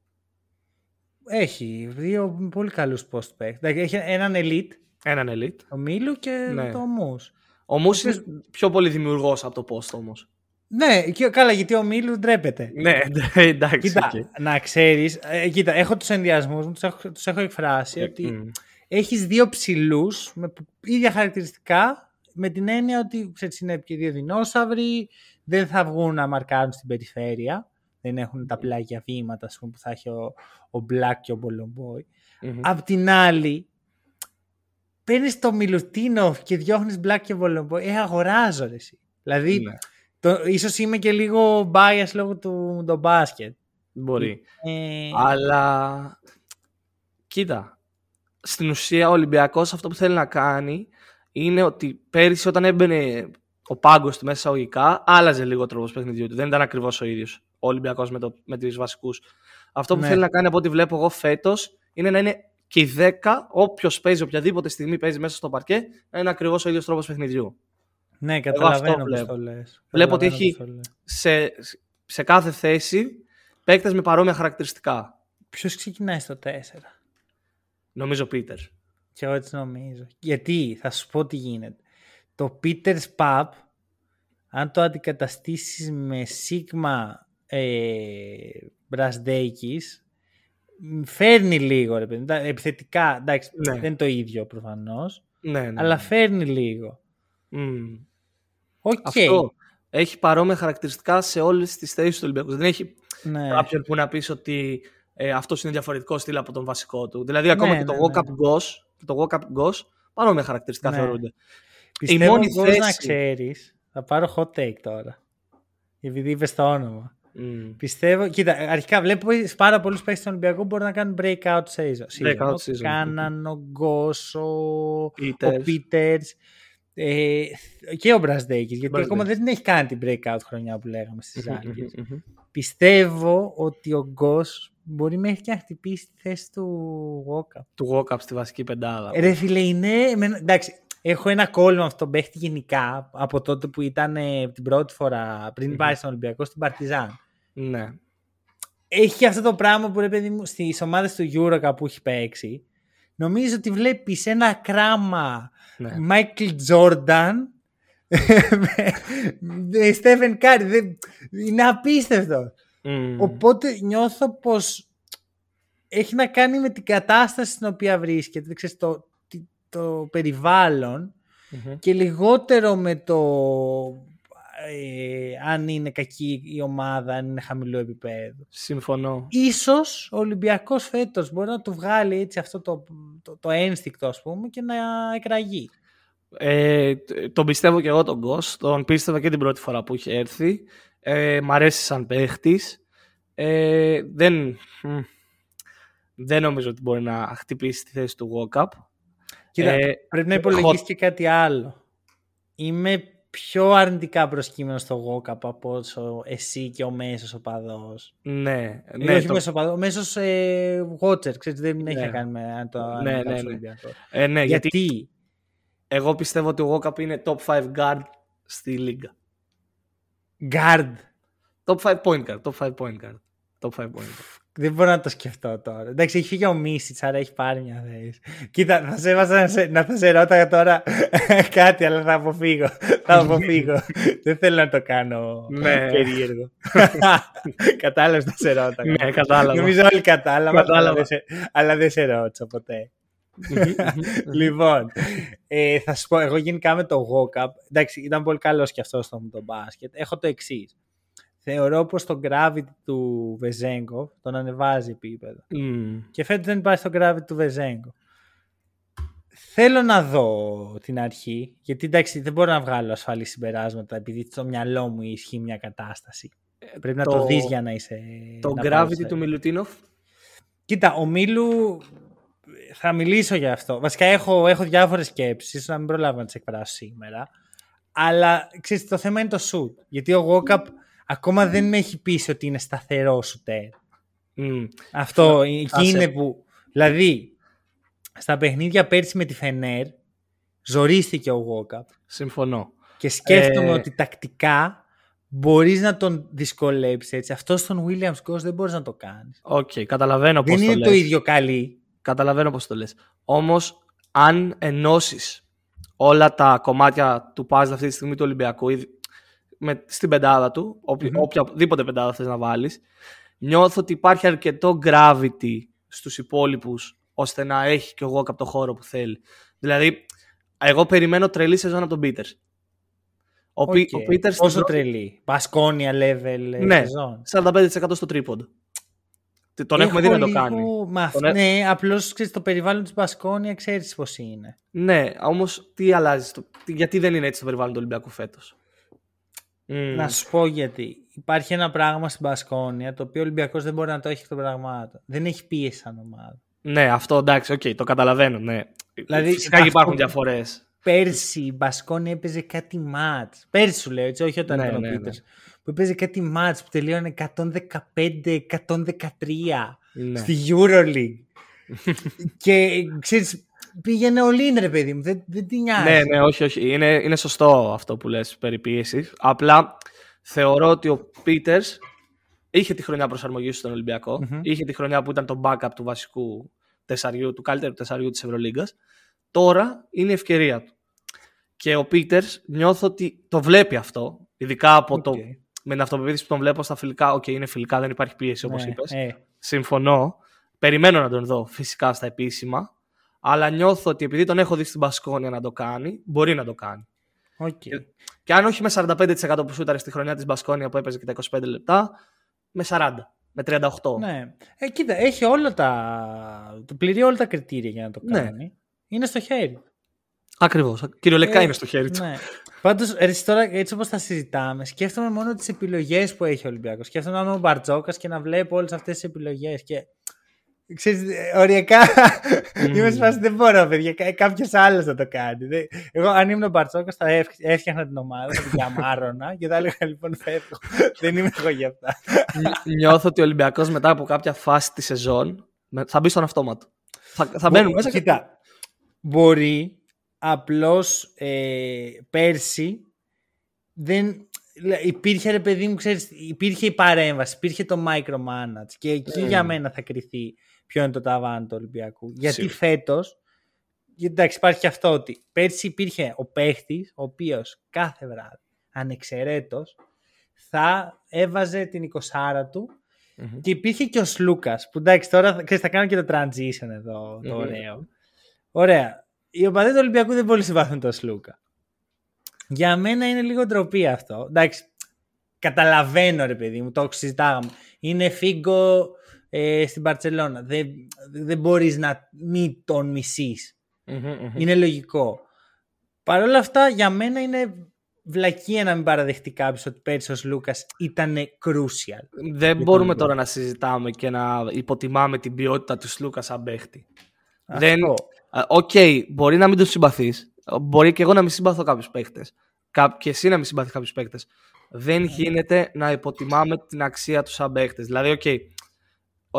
Speaker 1: Έχει δύο πολύ καλούς post παίκτες. Έχει έναν elite.
Speaker 2: Έναν elite.
Speaker 1: Ο Μίλου και ναι. το Μους.
Speaker 2: Ο Μους είναι πιο πολύ δημιουργός από το post όμως.
Speaker 1: Ναι, και, καλά, γιατί ο Μίλου ντρέπεται.
Speaker 2: Ναι, εντάξει.
Speaker 1: Κοίτα, να ξέρεις, ε, κοίτα, έχω τους ενδιασμούς μου, τους έχω, τους έχω εκφράσει, ε, ότι mm. έχεις δύο ψηλούς με ίδια χαρακτηριστικά με την έννοια ότι ξέρεις, είναι και δύο δεινόσαυροι, δεν θα βγουν να μαρκάρουν στην περιφέρεια. Δεν έχουν τα πλάγια βήματα πούμε, που θα έχει ο, ο Black και ο Μπολομπόι. Mm-hmm. Απ' την άλλη, παίρνεις το Μιλουτίνοφ και διώχνεις Black και Μπολομπόι. Ε, αγοράζω ρε, εσύ. Δηλαδή, ναι. το, ίσως είμαι και λίγο bias λόγω του το μπάσκετ.
Speaker 2: Μπορεί. Ε... Αλλά, κοίτα, στην ουσία ο Ολυμπιακός αυτό που θέλει να κάνει είναι ότι πέρυσι όταν έμπαινε ο πάγκος του μέσα εισαγωγικά, άλλαζε λίγο ο τρόπο παιχνιδιού του. Δεν ήταν ακριβώς ο ίδιος ο Ολυμπιακός με, με του βασικούς. Αυτό που ναι. θέλει να κάνει από ό,τι βλέπω εγώ φέτος είναι να είναι και οι 10, όποιος παίζει οποιαδήποτε στιγμή παίζει μέσα στο παρκέ, να είναι ακριβώς ο ίδιος τρόπος παιχνιδιού.
Speaker 1: Ναι, καταλαβαίνω
Speaker 2: αυτό
Speaker 1: πώς
Speaker 2: βλέπω.
Speaker 1: το λες.
Speaker 2: Βλέπω ότι
Speaker 1: Καταλαβαίνω
Speaker 2: έχει-
Speaker 1: πώς το λες.
Speaker 2: Σε, σε κάθε θέση παίκτες με παρόμοια χαρακτηριστικά.
Speaker 1: Ποιος ξεκινάει στο 4.
Speaker 2: Νομίζω Πίτερ.
Speaker 1: Και εγώ έτσι νομίζω. Γιατί, θα σου πω τι γίνεται. Το Peter's Pub, αν το αντικαταστήσεις με Sigma ε, Brasdeikis, μ, φέρνει λίγο, ρε παιδί. εντά- Επιθετικά, εντάξει,
Speaker 2: Ναι.
Speaker 1: δεν είναι το ίδιο προφανώς,
Speaker 2: Ναι, ναι.
Speaker 1: αλλά φέρνει λίγο.
Speaker 2: Μμ.
Speaker 1: Οκ.
Speaker 2: Αυτό. Έχει παρόμοια χαρακτηριστικά σε όλες τις θέσεις του Ολυμπιακού. Δεν έχει
Speaker 1: Ναι.
Speaker 2: κάποιον που να πεις ότι ε, αυτός είναι διαφορετικός στυλ από τον βασικό του. Δηλαδή, ακόμα
Speaker 1: Ναι,
Speaker 2: και το
Speaker 1: ναι,
Speaker 2: walk-up goes, και το walk-up goes, παρόμοια χαρακτηριστικά
Speaker 1: Ναι.
Speaker 2: θεωρούνται.
Speaker 1: Πιστεύω
Speaker 2: μόνη
Speaker 1: πως να
Speaker 2: θέση-
Speaker 1: ξέρεις, θα πάρω hot take τώρα. Επειδή είπες το όνομα.
Speaker 2: Μμ.
Speaker 1: Πιστεύω, κοίτα, αρχικά βλέπω σε πάρα πολλούς παίχτε του Ολυμπιακού μπορούν να κάνουν breakout season.
Speaker 2: Breakout
Speaker 1: Ο
Speaker 2: season.
Speaker 1: Κάναν, ο Γκος, ο, ο
Speaker 2: Peters.
Speaker 1: Peters, ε, και ο Μπρασδέκης, γιατί
Speaker 2: Brasdeikis.
Speaker 1: ακόμα δεν έχει κάνει την breakout χρονιά που λέγαμε στις
Speaker 2: Μμμ,
Speaker 1: Ζάλγκες.
Speaker 2: μμμ, μμμ.
Speaker 1: Πιστεύω ότι ο Γκος μπορεί μέχρι και να χτυπήσει τη θέση του Walkup.
Speaker 2: Του walk-up στη βασική πεντάδα.
Speaker 1: Ρε φίλε, είναι... εμένα- Εντάξει, έχω ένα κόλλημα με αυτόν τον παίχτη γενικά από τότε που ήταν ε, την πρώτη φορά πριν
Speaker 2: Μμμ.
Speaker 1: πάει στον Ολυμπιακό στην Παρτιζάν.
Speaker 2: Ναι.
Speaker 1: έχει και αυτό το πράγμα που ρε παιδί μου στις ομάδες του Eurocup που έχει παίξει. Νομίζω ότι βλέπεις ένα κράμα
Speaker 2: ναι.
Speaker 1: Michael Jordan με Stephen Curry. Δεν- Είναι απίστευτο.
Speaker 2: Μμ.
Speaker 1: Οπότε νιώθω πως έχει να κάνει με την κατάσταση στην οποία βρίσκεται, ξέρεις, το, τι- το περιβάλλον
Speaker 2: Μμμ.
Speaker 1: και λιγότερο με το ε, αν είναι κακή η ομάδα, αν είναι χαμηλό επίπεδο.
Speaker 2: Συμφωνώ.
Speaker 1: Ίσως ο Ολυμπιακός φέτος μπορεί να του βγάλει έτσι αυτό το, το, το ένστικτο ας πούμε και να εκραγεί.
Speaker 2: Ε, τ- τον πιστεύω και εγώ τον Γκος. Τον πίστευα και την πρώτη φορά που είχε έρθει. Ε, μ' αρέσει σαν παίχτης. Ε, δεν, μ, δεν νομίζω ότι μπορεί να χτυπήσει τη θέση του walk-up.
Speaker 1: Κοίτα,
Speaker 2: Ε,
Speaker 1: πρέπει να
Speaker 2: hot-
Speaker 1: υπολογίσεις και κάτι άλλο. Είμαι πιο αρνητικά προσκύμενος στο Walkup από όσο εσύ και ο μέσος οπαδός.
Speaker 2: Ναι,
Speaker 1: Ναι,
Speaker 2: ναι,
Speaker 1: όχι
Speaker 2: το-
Speaker 1: μέσος οπαδός, ο μέσος ε, watcher, ξέρεις, δεν έχει
Speaker 2: Ναι.
Speaker 1: να κάνει με αν το αν
Speaker 2: Ναι,
Speaker 1: είναι
Speaker 2: ναι,
Speaker 1: κάποιος
Speaker 2: ναι.
Speaker 1: Ολυμπιακός.
Speaker 2: ε, ναι, γιατί
Speaker 1: Γιατί,
Speaker 2: εγώ πιστεύω ότι ο walk-up είναι top 5 guard στη λίγα.
Speaker 1: guard,
Speaker 2: Top 5 point guard, top 5 point guard. Top 5 point guard.
Speaker 1: δεν μπορώ να το σκεφτώ τώρα. Εντάξει, έχει φύγει ο Μίσιτς, άρα έχει πάρει μια θέση. Κοίτα, θα σε έβαζα να, σε, να θα σε ρώταγα τώρα *laughs* κάτι, αλλά θα αποφύγω. θα αποφύγω. δεν θέλω να το κάνω
Speaker 2: Ναι.
Speaker 1: περίεργο. *laughs* Κατάλαβες να σε ρώταγα.
Speaker 2: ναι, κατάλαβα.
Speaker 1: Νομίζω όλοι κατάλαβαν, αλλά
Speaker 2: Κατάλαβα.
Speaker 1: δεν σε, αλλά δεν σε ρώτησα ποτέ. Λοιπόν, ε, θα σου πω, εγώ γενικά με το Walkup, εντάξει, ήταν πολύ καλός και αυτός στο το μπάσκετ. Έχω το εξής. Θεωρώ πως το gravity του Βεζέγκο τον ανεβάζει επίπεδο.
Speaker 2: Μμ.
Speaker 1: Και φέτος δεν υπάρχει το gravity του Βεζέγκο. Θέλω να δω την αρχή, γιατί εντάξει δεν μπορώ να βγάλω ασφαλή συμπεράσματα επειδή στο μυαλό μου ισχύει μια κατάσταση. Πρέπει να το δεις για να είσαι...
Speaker 2: Το
Speaker 1: να πάρεις
Speaker 2: gravity
Speaker 1: το-
Speaker 2: του Μιλουτίνοφ.
Speaker 1: Κοίτα, ο Μίλου θα μιλήσω για αυτό. Βασικά έχω, έχω διάφορες σκέψεις, ίσως να μην προλάβω να τις εκφράσω σήμερα. Αλλά ξέρεις, το θέμα είναι το shoot. Γιατί ο Walkup ακόμα δεν με έχει πείσει ότι είναι σταθερό shooter.
Speaker 2: Μμ.
Speaker 1: Αυτό
Speaker 2: Θα
Speaker 1: εκεί
Speaker 2: σε-
Speaker 1: είναι που. Δηλαδή, στα παιχνίδια πέρσι με τη Φενέρ, ζορίστηκε ο Walkup.
Speaker 2: Συμφωνώ.
Speaker 1: Και σκέφτομαι
Speaker 2: Ε,
Speaker 1: ότι τακτικά μπορείς να τον δυσκολέψεις έτσι. Αυτό στον Williams-Goss δεν μπορείς να το κάνεις.
Speaker 2: Οκ, καταλαβαίνω πώς
Speaker 1: Δεν
Speaker 2: το
Speaker 1: είναι
Speaker 2: λες.
Speaker 1: το ίδιο καλή.
Speaker 2: Καταλαβαίνω πώς το λες. Όμως, αν ενώσεις όλα τα κομμάτια του παζλ αυτή τη στιγμή του Ολυμπιακού ήδη με, στην πεντάδα του, οποια-
Speaker 1: Μμμ.
Speaker 2: οποιαδήποτε πεντάδα θες να βάλεις, νιώθω ότι υπάρχει αρκετό gravity στους υπόλοιπους ώστε να έχει και ο Walkup το χώρο που θέλει. Δηλαδή, εγώ περιμένω τρελή σεζόν από τον Peters. Ο,
Speaker 1: Οκ.
Speaker 2: Πι- ο Peters στην
Speaker 1: Πόσο
Speaker 2: πρώτη-
Speaker 1: τρελή. Μπασκόνια level ε,
Speaker 2: Ναι.
Speaker 1: σεζόν.
Speaker 2: 45% στο τρίποντο. Τον έχουμε δει
Speaker 1: Έχω
Speaker 2: να το
Speaker 1: λίγο-
Speaker 2: κάνει.
Speaker 1: Μα, αυ-
Speaker 2: Τον έ-
Speaker 1: Ναι, απλώς ξέρεις, το περιβάλλον της Μπασκόνια ξέρεις πώς είναι.
Speaker 2: Ναι, όμως τι αλλάζει, στο... τι- γιατί δεν είναι έτσι το περιβάλλον του Ολυμπιακού φέτος;
Speaker 1: Να σου πω γιατί. Υπάρχει ένα πράγμα στην Μπασκόνια το οποίο ο Ολυμπιακός δεν μπορεί να το έχει εκ των πραγμάτων. Δεν έχει πίεση σαν ομάδα.
Speaker 2: Ναι, αυτό εντάξει, οκ, το καταλαβαίνω. Ναι.
Speaker 1: Δηλαδή,
Speaker 2: Φυσικά και
Speaker 1: αυτό-
Speaker 2: υπάρχουν διαφορές.
Speaker 1: Πέρσι η Μπασκόνια έπαιζε κάτι ματς. Πέρσι σου λέω, έτσι, όχι όταν
Speaker 2: Ναι,
Speaker 1: ήταν ο
Speaker 2: ναι, ναι.
Speaker 1: Πίτερς. Που έπαιζε κάτι ματς που τελείωνε 115-113
Speaker 2: Ναι.
Speaker 1: στη Euroleague. *laughs* και ξέρεις, πήγαινε ο ρε παιδί μου. Δεν, δεν την νοιάζει.
Speaker 2: Ναι, ναι, όχι, όχι. Είναι, είναι σωστό αυτό που λες περί πίεσης. Απλά θεωρώ ότι ο Πίτερς είχε τη χρονιά προσαρμογής στον Ολυμπιακό. Είχε τη χρονιά που ήταν το backup του βασικού τεσσαριού, του καλύτερου τεσσαριού της Ευρωλίγκας. Τώρα είναι η ευκαιρία του. Και ο Πίτερς νιώθω ότι το βλέπει αυτό, ειδικά από το, με την αυτοπεποίθηση που τον βλέπω στα φιλικά. Οκ, okay, είναι φιλικά, δεν υπάρχει πίεση όπως ναι, είπες. Ε. Συμφωνώ. Περιμένω να τον δω φυσικά στα επίσημα. Αλλά νιώθω ότι επειδή τον έχω δει στην Μπασκόνια να το κάνει, μπορεί να το κάνει.
Speaker 1: Okay.
Speaker 2: Και, και αν όχι με 45% που σου ήταν στη χρονιά της Μπασκόνια που έπαιζε και τα 25 λεπτά, με 40, με 38.
Speaker 1: Ναι. Ε, κοίτα, έχει όλα τα. Το πληρεί όλα τα κριτήρια για να το ναι. κάνει. Ναι. Είναι στο χέρι.
Speaker 2: Ακριβώς. Κυριολεκτικά ε, είναι στο χέρι του.
Speaker 1: Ναι. Πάντως, τώρα έτσι όπως τα συζητάμε, σκέφτομαι μόνο τις επιλογές που έχει ο Ολυμπιακός. Σκέφτομαι να είμαι ο Μπαρτζόκας και να βλέπω όλες αυτές τις επιλογές. Και Ξέρεις, οριακά είμαι σπάσει δεν μπορώ, παιδιά. Κάποιος άλλος θα το κάνει. Εγώ, αν ήμουν ο Μπαρτσόκα, θα έφτιαχνα την ομάδα, θα την καμάρωνα και θα έλεγα λοιπόν φεύγω. δεν είμαι εγώ για αυτά.
Speaker 2: Νιώθω ότι ο Ολυμπιακός μετά από κάποια φάση της σεζόν θα μπει στον αυτόματο. Θα, θα μπαίνουν μέσα.
Speaker 1: Κοίτα, μπορεί απλώς ε, πέρσι δεν, υπήρχε ρε παιδί μου, ξέρεις, υπήρχε η παρέμβαση, υπήρχε το micromanage και εκεί για μένα θα κρυθεί ποιο είναι το ταβάνι του Ολυμπιακού. Γιατί φέτος, εντάξει, υπάρχει και αυτό ότι πέρσι υπήρχε ο παίχτης, ο οποίος κάθε βράδυ, ανεξαιρέτως, θα έβαζε την 20 του και υπήρχε και ο Σλούκας. Που εντάξει, τώρα ξέρεις, θα κάνω και το transition εδώ, το ωραίο. Ωραία. Οι οπαδοί του Ολυμπιακού δεν πολύ συμπαθούν τον Σλούκα. Για μένα είναι λίγο ντροπή αυτό. Εντάξει, καταλαβαίνω ρε παιδί μου, το συζητάγαμε. Είναι Φίγκο ε, στην Μπαρσελώνα. Δεν, δεν μπορείς να μην τον μισείς. Είναι λογικό. Παρ' όλα αυτά για μένα είναι βλακεία να μην παραδεχτεί κάποιος ότι πέρσι ο Σλούκας ήταν crucial.
Speaker 2: Δεν μπορούμε τώρα να συζητάμε και να υποτιμάμε την ποιότητα του Σλούκα σαν παίχτη. Δεν... Οκ, okay, μπορεί να μην τον συμπαθείς. Μπορεί και εγώ να μην συμπαθώ κάποιους παίχτες. Και εσύ να μην συμπαθείς κάποιους παίχτες. Δεν ναι. γίνεται να υποτιμάμε την αξία τους σαν παίχτες. Δηλαδή, οκ, okay,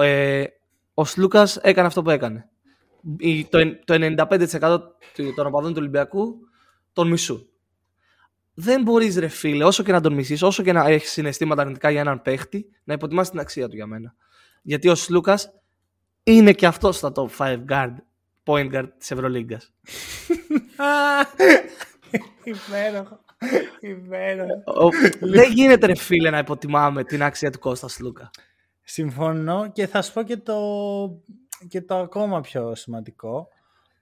Speaker 2: ε, ο Σλούκας έκανε αυτό που έκανε. Το, το 95% των οπαδών του Ολυμπιακού τον μισούν. Δεν μπορείς, ρε φίλε, όσο και να τον μισείς, όσο και να έχεις συναισθήματα αρνητικά για έναν παίχτη, να υποτιμάς την αξία του για μένα. Γιατί ο Σλούκας είναι και αυτός στα top 5 guard, point guard της Ευρωλίγκας. *laughs*
Speaker 1: Υπέροχο.
Speaker 2: Δεν γίνεται, ρε φίλε, να υποτιμάμε την αξία του Κώστας Σλούκα.
Speaker 1: Συμφωνώ και θα σου πω και το, και το ακόμα πιο σημαντικό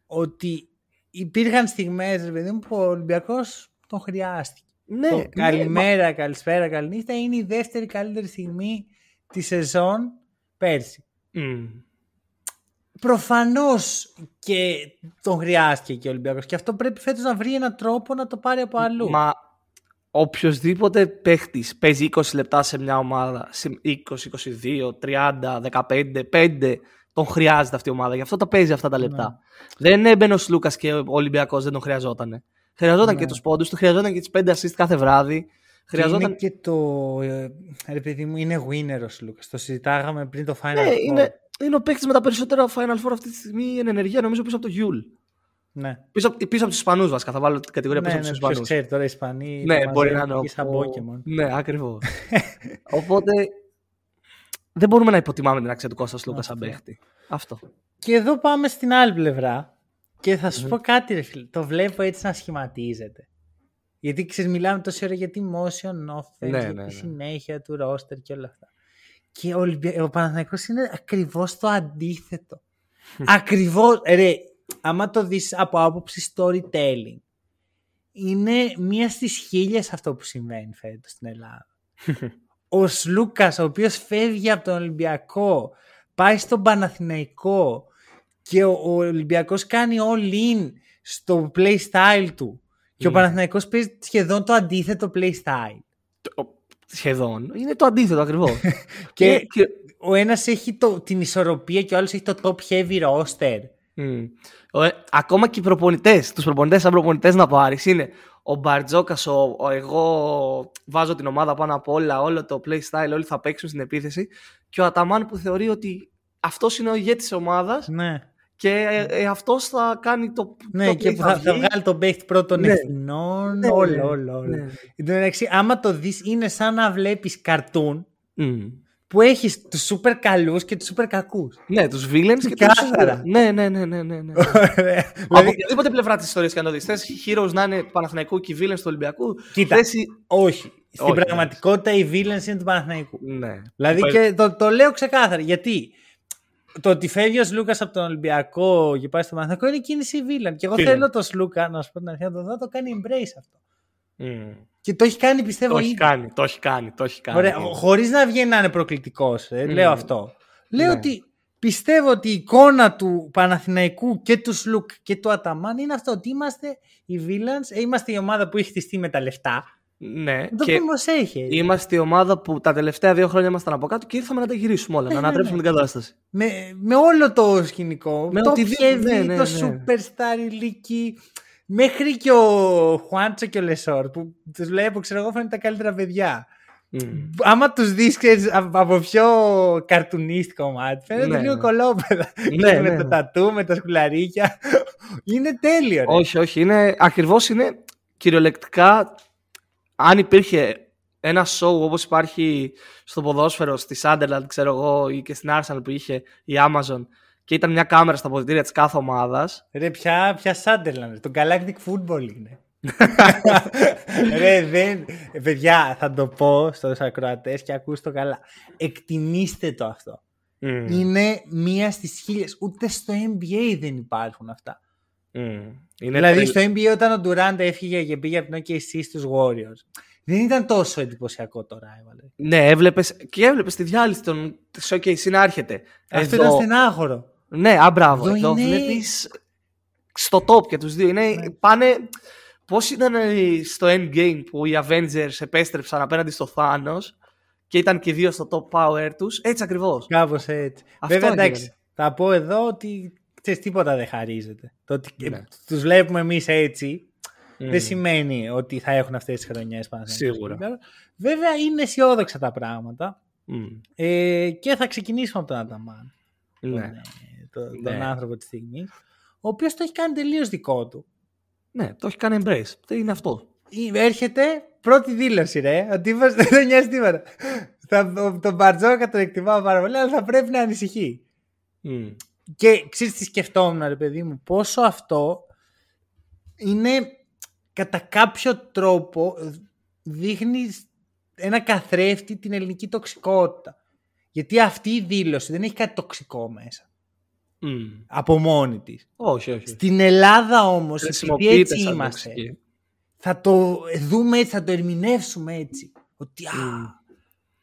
Speaker 1: ότι υπήρχαν στιγμές παιδί μου, που ο Ολυμπιακός τον χρειάστηκε.
Speaker 2: Ναι, το
Speaker 1: ναι, καλημέρα, καλησπέρα, καληνύχτα είναι η δεύτερη καλύτερη στιγμή της σεζόν πέρσι. Mm. Προφανώς και τον χρειάστηκε και ο Ολυμπιακός και αυτό πρέπει φέτος να βρει έναν τρόπο να το πάρει από αλλού.
Speaker 2: Μα οποιοδήποτε παίχτης παίζει 20 λεπτά σε μια ομάδα, 20, 22, 30, 15, 5, τον χρειάζεται αυτή η ομάδα. Γι' αυτό τα παίζει αυτά τα λεπτά. Ναι. Δεν έμπαινε ο Λούκας και ο Ολυμπιακός δεν τον χρειαζόταν. Χρειαζόταν ναι. και τους πόντους του, χρειαζόταν και τις 5 assist κάθε βράδυ. Χρειαζόταν...
Speaker 1: Είναι και το. Ε, ρε παιδί μου, είναι winner ο Λούκας. Το συζητάγαμε πριν το Final ναι,
Speaker 2: Four. Είναι, είναι ο παίκτης με τα περισσότερα Final Four αυτή τη στιγμή εν ενεργεία, νομίζω πίσω από το Γιούλ.
Speaker 1: Ναι.
Speaker 2: Πίσω, πίσω από τους Ισπανούς, βασικά. Θα βάλω την κατηγορία πίσω
Speaker 1: ναι,
Speaker 2: από τους
Speaker 1: ναι, Ισπανούς. ξέρει τώρα οι Ισπανοί.
Speaker 2: Ναι, μπορεί να είναι.
Speaker 1: Σαν Pokemon.
Speaker 2: Ναι, ακριβώς. *laughs* Οπότε δεν μπορούμε να υποτιμάμε την αξία του Κώστα Σλούκα σαν παίχτη. Αυτό.
Speaker 1: Και εδώ πάμε στην άλλη πλευρά. Και θα σου πω κάτι, ρε φίλε. Το βλέπω έτσι να σχηματίζεται. Γιατί ξέρεις, μιλάμε τόση ώρα για τη motion offense, ναι, για ναι, τη ναι. συνέχεια του roster και όλα αυτά. Και ο, Ολυμπια... ο Παναθηναϊκός είναι ακριβώς το αντίθετο. ακριβώς. Ρε, άμα το δεις από άποψη storytelling, είναι μία στις χίλιες αυτό που συμβαίνει φέτος στην Ελλάδα. *laughs* ο Σλούκας, ο οποίος φεύγει από τον Ολυμπιακό, πάει στον Παναθηναϊκό και ο, ο Ολυμπιακός κάνει all in στο play style του. Και ο ναι. Παναθηναϊκός παίζει σχεδόν το αντίθετο play style.
Speaker 2: Σχεδόν. Είναι το αντίθετο ακριβώς. *laughs*
Speaker 1: και, και, ο ένας έχει το, την ισορροπία και ο άλλος έχει το top heavy roster.
Speaker 2: Mm. ακόμα και οι προπονητές, τους προπονητές σαν προπονητές να πάρει είναι ο Μπαρτζόκας, ο, ο, εγώ βάζω την ομάδα πάνω από όλα, όλο το play style, όλοι θα παίξουν στην επίθεση. Και ο Αταμάν που θεωρεί ότι αυτός είναι ο ηγέτης της ομάδας
Speaker 1: Ναι.
Speaker 2: Και ε, ε, αυτός θα κάνει το.
Speaker 1: Ναι,
Speaker 2: το
Speaker 1: και
Speaker 2: play
Speaker 1: που θα, θα
Speaker 2: βγει.
Speaker 1: βγάλει τον παίχτη πρώτων
Speaker 2: Ναι.
Speaker 1: ευθυνών.
Speaker 2: Ναι,
Speaker 1: όλο,
Speaker 2: ναι,
Speaker 1: όλο, όλο.
Speaker 2: ναι.
Speaker 1: Εν τω μεταξύ, άμα το δεις, είναι σαν να βλέπεις καρτούν
Speaker 2: Μμ.
Speaker 1: που έχεις τους σούπερ καλούς και τους σούπερ κακούς.
Speaker 2: Ναι, τους villains και τους.
Speaker 1: Ξεκάθαρα.
Speaker 2: Ναι, ναι, ναι, ναι, ναι. ναι.
Speaker 1: Ωραία.
Speaker 2: Από
Speaker 1: δηλαδή,
Speaker 2: οποιαδήποτε πλευρά της ιστορίας και αν το δεις. Θες heroes να είναι του Παναθηναϊκού και οι villains του Ολυμπιακού.
Speaker 1: Κοίτα.
Speaker 2: θες οι-
Speaker 1: όχι. Στην
Speaker 2: Όχι,
Speaker 1: πραγματικότητα οι villains είναι του Παναθηναϊκού.
Speaker 2: Ναι.
Speaker 1: Δηλαδή
Speaker 2: Υπάρχει-
Speaker 1: και το, το λέω ξεκάθαρα. Γιατί το ότι φεύγει ο Σλούκας από τον Ολυμπιακό και πάει στο Παναθηναϊκό είναι κίνηση villain. Και εγώ
Speaker 2: Villain.
Speaker 1: θέλω το Σλούκα, να σου πω την αλήθεια, να το δω, το κάνει embrace αυτό.
Speaker 2: Μμ.
Speaker 1: Και το έχει κάνει πιστεύω
Speaker 2: Το έχει
Speaker 1: ήδη.
Speaker 2: κάνει, το έχει κάνει, το έχει κάνει.
Speaker 1: Ωραία, χωρίς να βγαίνει να είναι προκλητικός, ε, λέω
Speaker 2: Μμ.
Speaker 1: αυτό. Λέω
Speaker 2: Ναι.
Speaker 1: ότι πιστεύω ότι η εικόνα του Παναθηναϊκού και του Σλουκ και του Αταμάν είναι αυτό ότι είμαστε οι villains, ε, είμαστε η ομάδα που έχει χτιστεί με τα λεφτά.
Speaker 2: Ναι,
Speaker 1: Να το
Speaker 2: και
Speaker 1: πούμε ως έχει.
Speaker 2: είμαστε η ομάδα που τα τελευταία δύο χρόνια ήμασταν από κάτω και ήρθαμε να τα γυρίσουμε όλα,
Speaker 1: Ναι,
Speaker 2: να
Speaker 1: ναι,
Speaker 2: ανατρέψουμε
Speaker 1: ναι.
Speaker 2: την κατάσταση.
Speaker 1: Με, με όλο το σκηνικό.
Speaker 2: Με
Speaker 1: το
Speaker 2: οτιδήποτε,
Speaker 1: Heavy,
Speaker 2: ναι, ναι,
Speaker 1: το
Speaker 2: ναι.
Speaker 1: Superstar ηλίκη. Μέχρι και ο Χουάντσο και ο Λεσόρ που τους βλέπω, ξέρω εγώ, φαίνονται τα καλύτερα παιδιά.
Speaker 2: Μμ.
Speaker 1: Άμα τους δεις από πιο καρτουνίστικο μάτι, φαίνεται
Speaker 2: Ναι,
Speaker 1: λίγο
Speaker 2: ναι.
Speaker 1: κολόπεδα. *laughs*
Speaker 2: Ναι, *laughs*
Speaker 1: με
Speaker 2: ναι,
Speaker 1: το
Speaker 2: ναι.
Speaker 1: τατού, με τα σκουλαρίκια. είναι τέλειο. Ρε.
Speaker 2: Όχι, όχι. Είναι, ακριβώς είναι κυριολεκτικά αν υπήρχε ένα show όπως υπάρχει στο ποδόσφαιρο στη Sunderland ξέρω εγώ ή και στην Arsenal που είχε η Amazon και ήταν μια κάμερα στα αποδητήρια της κάθε ομάδας
Speaker 1: Ρε, πια, πια Sunderland. Το Galactic Football είναι. *laughs* Ρε, δεν. ε, Παιδιά, θα το πω στους ακροατές και ακούστε το καλά. Εκτιμήστε το αυτό.
Speaker 2: Μμ.
Speaker 1: Είναι μία στις χίλιες. Ούτε στο NBA δεν υπάρχουν αυτά.
Speaker 2: Μμ. Είναι
Speaker 1: δηλαδή
Speaker 2: τρελ-
Speaker 1: στο NBA όταν ο Durant έφυγε και πήγε από την OKC στους Warriors. Δεν ήταν τόσο εντυπωσιακό το rival.
Speaker 2: Ναι, έβλεπες, και έβλεπες τη διάλυση των της OKC να έρχεται.
Speaker 1: Αυτό
Speaker 2: Εδώ-
Speaker 1: ήταν στενάχωρο.
Speaker 2: Ναι, α, μπράβο.
Speaker 1: Εδώ
Speaker 2: Εδώ,
Speaker 1: είναι-
Speaker 2: βλέπεις στο top και τους δύο. Είναι,
Speaker 1: Ναι.
Speaker 2: πάνε... Πώς ήταν ε, στο Endgame που οι Avengers επέστρεψαν απέναντι στο Thanos και ήταν και οι δύο στο top power τους; Έτσι ακριβώς.
Speaker 1: Κάπως έτσι.
Speaker 2: Αυτό
Speaker 1: Βέβαια
Speaker 2: έγινε.
Speaker 1: εντάξει, θα πω εδώ ότι ξέρεις, τίποτα δεν χαρίζεται. Το ότι
Speaker 2: Ναι.
Speaker 1: τους βλέπουμε εμείς έτσι
Speaker 2: Μμ.
Speaker 1: δεν σημαίνει ότι θα έχουν αυτές τις χρονιές πάνω.
Speaker 2: Σίγουρα.
Speaker 1: Βέβαια είναι αισιόδοξα τα πράγματα
Speaker 2: Μμ.
Speaker 1: ε, και θα ξεκινήσουμε από τον Αταμάν. Τον,
Speaker 2: Ναι.
Speaker 1: ε, το-
Speaker 2: Ναι.
Speaker 1: τον άνθρωπο της στιγμής ο οποίος το έχει κάνει τελείως δικό του.
Speaker 2: ναι, το έχει κάνει embrace. Τι είναι αυτό;
Speaker 1: Ε, Έρχεται πρώτη δήλωση ρε, ότι είμαστε δεν τον νοιάζει τίποτα. Θα- ο- τον Μπαρτζόκα τον εκτιμάω πάρα πολύ, αλλά θα πρέπει να ανησυχεί.
Speaker 2: Μμ.
Speaker 1: Και ξέρεις τι σκεφτόμουν ρε παιδί μου, πόσο αυτό είναι κατά κάποιο τρόπο δείχνει ένα καθρέφτη την ελληνική τοξικότητα. Γιατί αυτή η δήλωση δεν έχει κάτι τοξικό μέσα.
Speaker 2: Μμ.
Speaker 1: Από μόνη της.
Speaker 2: Όχι, όχι.
Speaker 1: Στην Ελλάδα όμως, επειδή
Speaker 2: Χρησιμοποιείται
Speaker 1: έτσι
Speaker 2: σαν
Speaker 1: είμαστε,
Speaker 2: τοξική.
Speaker 1: θα το δούμε έτσι, θα το ερμηνεύσουμε έτσι. Ότι α,
Speaker 2: Μμ.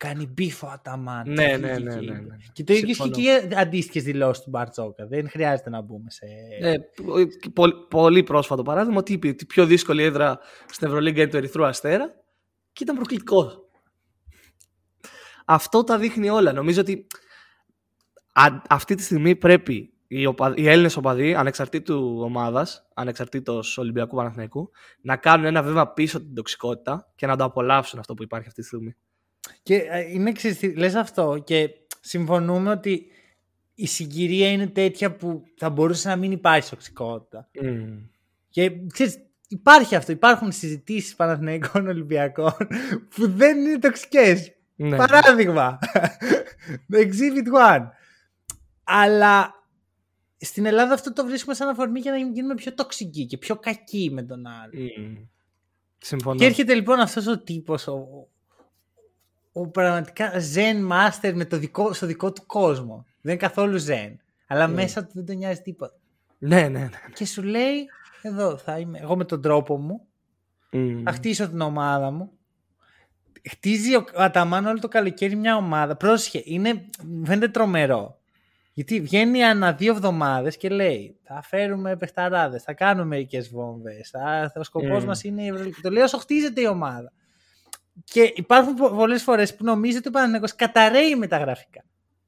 Speaker 1: Κάνει μπίφο αταμάν.
Speaker 2: Ναι,
Speaker 1: τι
Speaker 2: ναι,
Speaker 1: βγήκε
Speaker 2: ναι,
Speaker 1: και
Speaker 2: ναι,
Speaker 1: είπε.
Speaker 2: ναι.
Speaker 1: Και το ίδιο ισχύει
Speaker 2: Συμφωνώ.
Speaker 1: και για αντίστοιχες δηλώσεις του Μπαρτζόκα. Δεν χρειάζεται να μπούμε σε.
Speaker 2: Ε, πο- πολύ, πολύ πρόσφατο παράδειγμα ότι είπε ότι η πιο δύσκολη έδρα στην Ευρωλίγκα είναι το Ερυθρού Αστέρα και ήταν προκλητικό. Αυτό τα δείχνει όλα. Νομίζω ότι α- αυτή τη στιγμή πρέπει οι, οπα... οι Έλληνες οπαδοί, ανεξαρτήτου ομάδας, ανεξαρτήτως Ολυμπιακού Παναθηναϊκού, να κάνουν ένα βήμα πίσω την τοξικότητα και να το απολαύσουν αυτό που υπάρχει αυτή τη στιγμή.
Speaker 1: Και ε, είναι ξέρεις, λες αυτό και συμφωνούμε ότι η συγκυρία είναι τέτοια που θα μπορούσε να μην υπάρχει τοξικότητα. Και ξέρεις, υπάρχει αυτό. Υπάρχουν συζητήσεις Παναθηναϊκών Ολυμπιακών *laughs* που δεν είναι τοξικές.
Speaker 2: Ναι.
Speaker 1: Παράδειγμα. *laughs* Exhibit one. Αλλά στην Ελλάδα αυτό το βρίσκουμε σαν αφορμή για να γίνουμε πιο τοξικοί και πιο κακοί με τον άλλο.
Speaker 2: Μμ. Συμφωνώ.
Speaker 1: Και έρχεται λοιπόν αυτός ο τύπος, ο, ο πραγματικά zen master με το δικό, στο δικό του κόσμο. Δεν είναι καθόλου zen. Αλλά
Speaker 2: Ναι.
Speaker 1: μέσα του δεν τον νοιάζει τίποτα.
Speaker 2: Ναι, ναι, ναι.
Speaker 1: Και σου λέει, εδώ θα είμαι εγώ με τον τρόπο μου,
Speaker 2: Μμ.
Speaker 1: θα χτίσω την ομάδα μου. Χτίζει ο Αταμάν όλο το καλοκαίρι μια ομάδα. Πρόσχε, είναι, μου φαίνεται τρομερό. Γιατί βγαίνει ανά δύο εβδομάδες και λέει: Θα φέρουμε παιχταράδες, θα κάνουμε μερικές βόμβες. Ο σκοπός
Speaker 2: Mm.
Speaker 1: μας είναι η Ευρωλίγα. Το λέει όσο χτίζεται η ομάδα. Και υπάρχουν πολλές φορές που νομίζει ότι ο Παναγενικό καταραίει με τα γραφικά.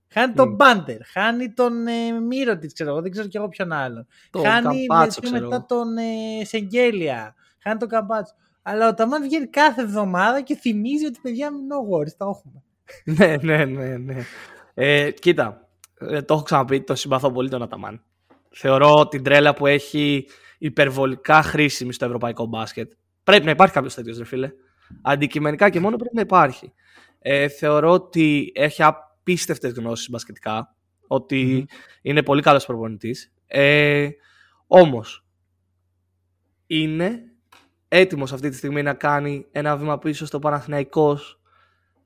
Speaker 1: Χάνει τον
Speaker 2: Mm.
Speaker 1: Μπάντερ, χάνει τον ε, Μύρο τη, ξέρω εγώ, δεν ξέρω κι εγώ ποιον άλλον.
Speaker 2: Το
Speaker 1: χάνει
Speaker 2: Καμπάτσο,
Speaker 1: πιο
Speaker 2: ξέρω
Speaker 1: μετά
Speaker 2: εγώ.
Speaker 1: τον ε, Σεγγέλια. Χάνει τον Καμπάτσο. Αλλά ο Ταμάν βγαίνει κάθε εβδομάδα και θυμίζει ότι παιδιά no worries, τα έχουμε. *laughs*
Speaker 2: ναι, ναι, ναι, ναι. Ε, κοίτα, ε, το έχω ξαναπεί, το συμπαθώ πολύ τον Αταμάν. Θεωρώ την τρέλα που έχει υπερβολικά χρήσιμη στο ευρωπαϊκό μπάσκετ. Πρέπει να υπάρχει κάποιος τέτοιος, ρε φίλε. Αντικειμενικά και μόνο πρέπει να υπάρχει. Ε, θεωρώ ότι έχει απίστευτες γνώσεις μπασκετικά. είναι πολύ καλός προπονητής. Ε, Όμως, είναι έτοιμος αυτή τη στιγμή να κάνει ένα βήμα πίσω στο Παναθηναϊκός,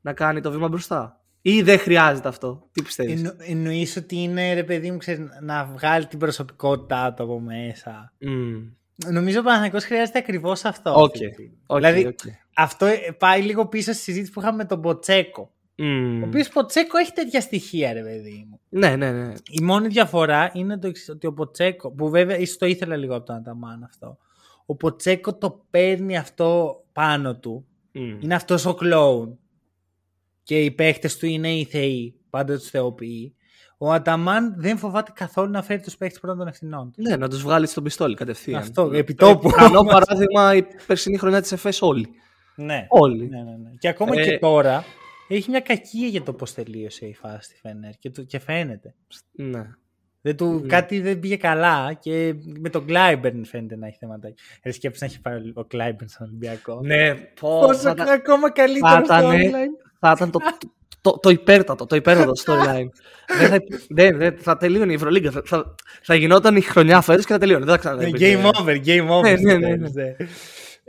Speaker 2: να κάνει το βήμα μπροστά; Ή δεν χρειάζεται αυτό; Τι πιστεύεις;
Speaker 1: Εννο, εννοείς ότι είναι, ρε παιδί μου, ξέρεις, να βγάλει την προσωπικότητά του από μέσα;
Speaker 2: Mm.
Speaker 1: Νομίζω ο Παναθηναϊκός χρειάζεται ακριβώς αυτό.
Speaker 2: Okay. Okay,
Speaker 1: δηλαδή,
Speaker 2: okay.
Speaker 1: αυτό πάει λίγο πίσω στη συζήτηση που είχαμε με τον Ποτσέκο.
Speaker 2: Mm.
Speaker 1: Ο οποίος Ποτσέκο έχει τέτοια στοιχεία, ρε παιδί μου.
Speaker 2: Ναι, ναι, ναι.
Speaker 1: Η μόνη διαφορά είναι το εξής, ότι ο Ποτσέκο, που βέβαια ίσως το ήθελα λίγο από τον Αταμάν αυτό, ο Ποτσέκο το παίρνει αυτό πάνω του.
Speaker 2: Mm.
Speaker 1: Είναι αυτός ο κλόουν. Και οι παίχτες του είναι οι θεοί. Πάντα τους θεοποιεί. Ο Αταμάν δεν φοβάται καθόλου να φέρει τους παίχτε πρώτων των ευθυνών.
Speaker 2: Ναι, να τους βγάλει στον πιστόλι κατευθείαν.
Speaker 1: Αυτό, επιτόπου.
Speaker 2: Καλό παράδειγμα η περσινή χρονιά της ΕΦΕΣ όλοι.
Speaker 1: Ναι.
Speaker 2: Όλοι.
Speaker 1: Ναι, ναι, ναι. Και ακόμα
Speaker 2: Ε,
Speaker 1: και τώρα έχει μια κακία για το πώς τελείωσε η φάση στη Φενέρ και, το, και φαίνεται.
Speaker 2: Ναι.
Speaker 1: Δεν του, Κάτι δεν πήγε καλά και με τον Κλάιμπερν φαίνεται να έχει θέματα. Ρε σκέψη να έχει πάρει ο Κλάιμπερν στον Ολυμπιακό.
Speaker 2: Ναι, πω,
Speaker 1: Πόσο
Speaker 2: θα, ήταν-
Speaker 1: ακόμα καλύτερο
Speaker 2: θα
Speaker 1: στο
Speaker 2: ήταν-
Speaker 1: online.
Speaker 2: Θα ήταν το, το, το υπέρτατο, το υπέρτατο storyline. δεν θα, δεν, δεν, θα τελείωνε η Ευρωλίγκα. Θα, θα, θα γινόταν η χρονιά φέτος και θα τελείωνε. Δεν θα
Speaker 1: Ναι,
Speaker 2: ξανά.
Speaker 1: Game over, game over.
Speaker 2: Ναι,
Speaker 1: στο
Speaker 2: ναι, ναι,
Speaker 1: τέλος, ναι.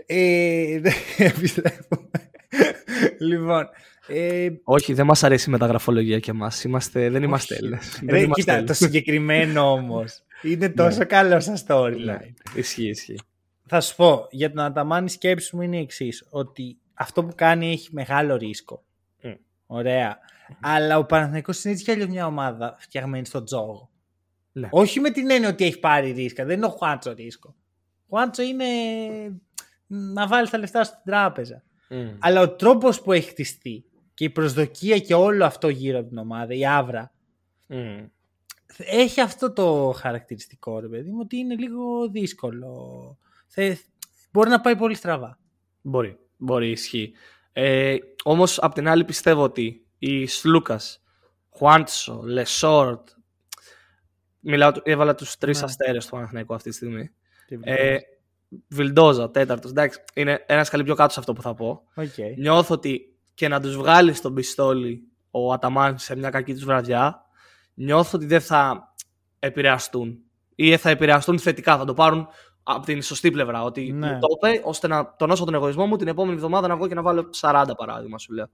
Speaker 1: Ε, δεν *laughs* επιστρέφουμε. Λοιπόν, ε,
Speaker 2: Όχι, δεν μας αρέσει η μεταγραφολογία και εμάς. Είμαστε, δεν είμαστε
Speaker 1: Όχι.
Speaker 2: Έλληνες.
Speaker 1: ρε,
Speaker 2: Δεν είμαστε
Speaker 1: κοίτα, το
Speaker 2: Έλληνες.
Speaker 1: συγκεκριμένο όμως είναι τόσο καλό σαν storyline.
Speaker 2: Ναι, Ισχύει, ισχύει.
Speaker 1: Θα σου πω, για τον Αταμάν η σκέψη μου είναι η εξής. Ότι αυτό που κάνει έχει μεγάλο ρίσκο.
Speaker 2: Μμ.
Speaker 1: Ωραία. Αλλά ο Παναθηναϊκός είναι έτσι κι αλλιώς μια ομάδα φτιαγμένη στον τζόγο.
Speaker 2: Ναι.
Speaker 1: Όχι με την έννοια ότι έχει πάρει ρίσκα. Δεν είναι ο Χουάντσο ρίσκο. Ο Χουάντσο είναι να βάλει τα λεφτά στην τράπεζα.
Speaker 2: Μμ.
Speaker 1: Αλλά ο τρόπος που έχει χτιστεί και η προσδοκία και όλο αυτό γύρω από την ομάδα, η άβρα,
Speaker 2: Μμ.
Speaker 1: έχει αυτό το χαρακτηριστικό, ρε παιδί μου, ότι είναι λίγο δύσκολο. Θε, μπορεί να πάει πολύ στραβά.
Speaker 2: Μπορεί, μπορεί, ισχύει. Ε, όμως, απ' την άλλη πιστεύω ότι οι Σλούκας, Χουάντσο, Λεσόρτ, μιλάω, έβαλα τους τρεις
Speaker 1: Ναι.
Speaker 2: αστέρες του Παναθηναϊκού αυτή τη στιγμή. Ε, Βιλντόζα, τέταρτος, εντάξει, είναι ένας σκαλί πιο κάτω σε αυτό που θα πω.
Speaker 1: Οκ.
Speaker 2: Νιώθω ότι και να τους βγάλει στον πιστόλι ο Αταμάν σε μια κακή τους βραδιά, νιώθω ότι δεν θα επηρεαστούν. Ή θα επηρεαστούν θετικά, θα το πάρουν από την σωστή πλευρά. Ότι
Speaker 1: Ναι.
Speaker 2: μου το είπε ώστε να τονώσω τον εγωισμό μου την επόμενη εβδομάδα να βγω και να βάλω 40 παράδειγμα σου λέω.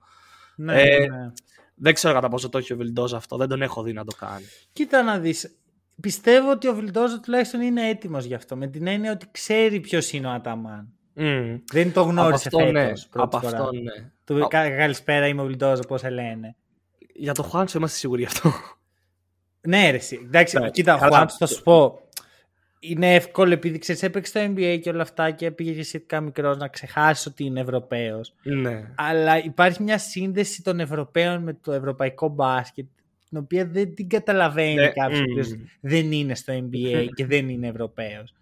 Speaker 1: Ναι,
Speaker 2: Ε,
Speaker 1: ναι.
Speaker 2: Δεν ξέρω κατά πόσο το έχει ο Βιλντόζα αυτό, δεν τον έχω δει να το κάνει.
Speaker 1: Κοίτα να δεις. Πιστεύω ότι ο Βιλντόζο τουλάχιστον είναι έτοιμος γι' αυτό. Με την έννοια ότι ξέρει ποιος είναι ο Αταμάν.
Speaker 2: Μμ.
Speaker 1: Δεν το
Speaker 2: Από
Speaker 1: γνώρισε
Speaker 2: αυτό
Speaker 1: φέτος.
Speaker 2: ναι.
Speaker 1: πρώτη
Speaker 2: Από
Speaker 1: φορά.
Speaker 2: αυτό ναι.
Speaker 1: Του
Speaker 2: Α-
Speaker 1: κα- καλησπέρα είμαι ο Βιλντόζο, πώς σε λένε.
Speaker 2: Για το Χουάντσο είμαστε σίγουροι γι' αυτό.
Speaker 1: Ναι, ρε, εσύ. Εντάξει,
Speaker 2: Ναι,
Speaker 1: κοίτα,
Speaker 2: καλά.
Speaker 1: Χουάντσο, θα σου πω. Είναι εύκολο επειδή ξέρεις, έπαιξε στο NBA και όλα αυτά και πήγε και σχετικά μικρός να ξεχάσεις ότι είναι Ευρωπαίος.
Speaker 2: ναι.
Speaker 1: Αλλά υπάρχει μια σύνδεση των Ευρωπαίων με το ευρωπαϊκό μπάσκετ την οποία δεν την καταλαβαίνει
Speaker 2: Ναι,
Speaker 1: κάποιος ο
Speaker 2: μμ.
Speaker 1: οποίος δεν είναι στο NBA και *laughs* δεν είναι Ευρωπαίος.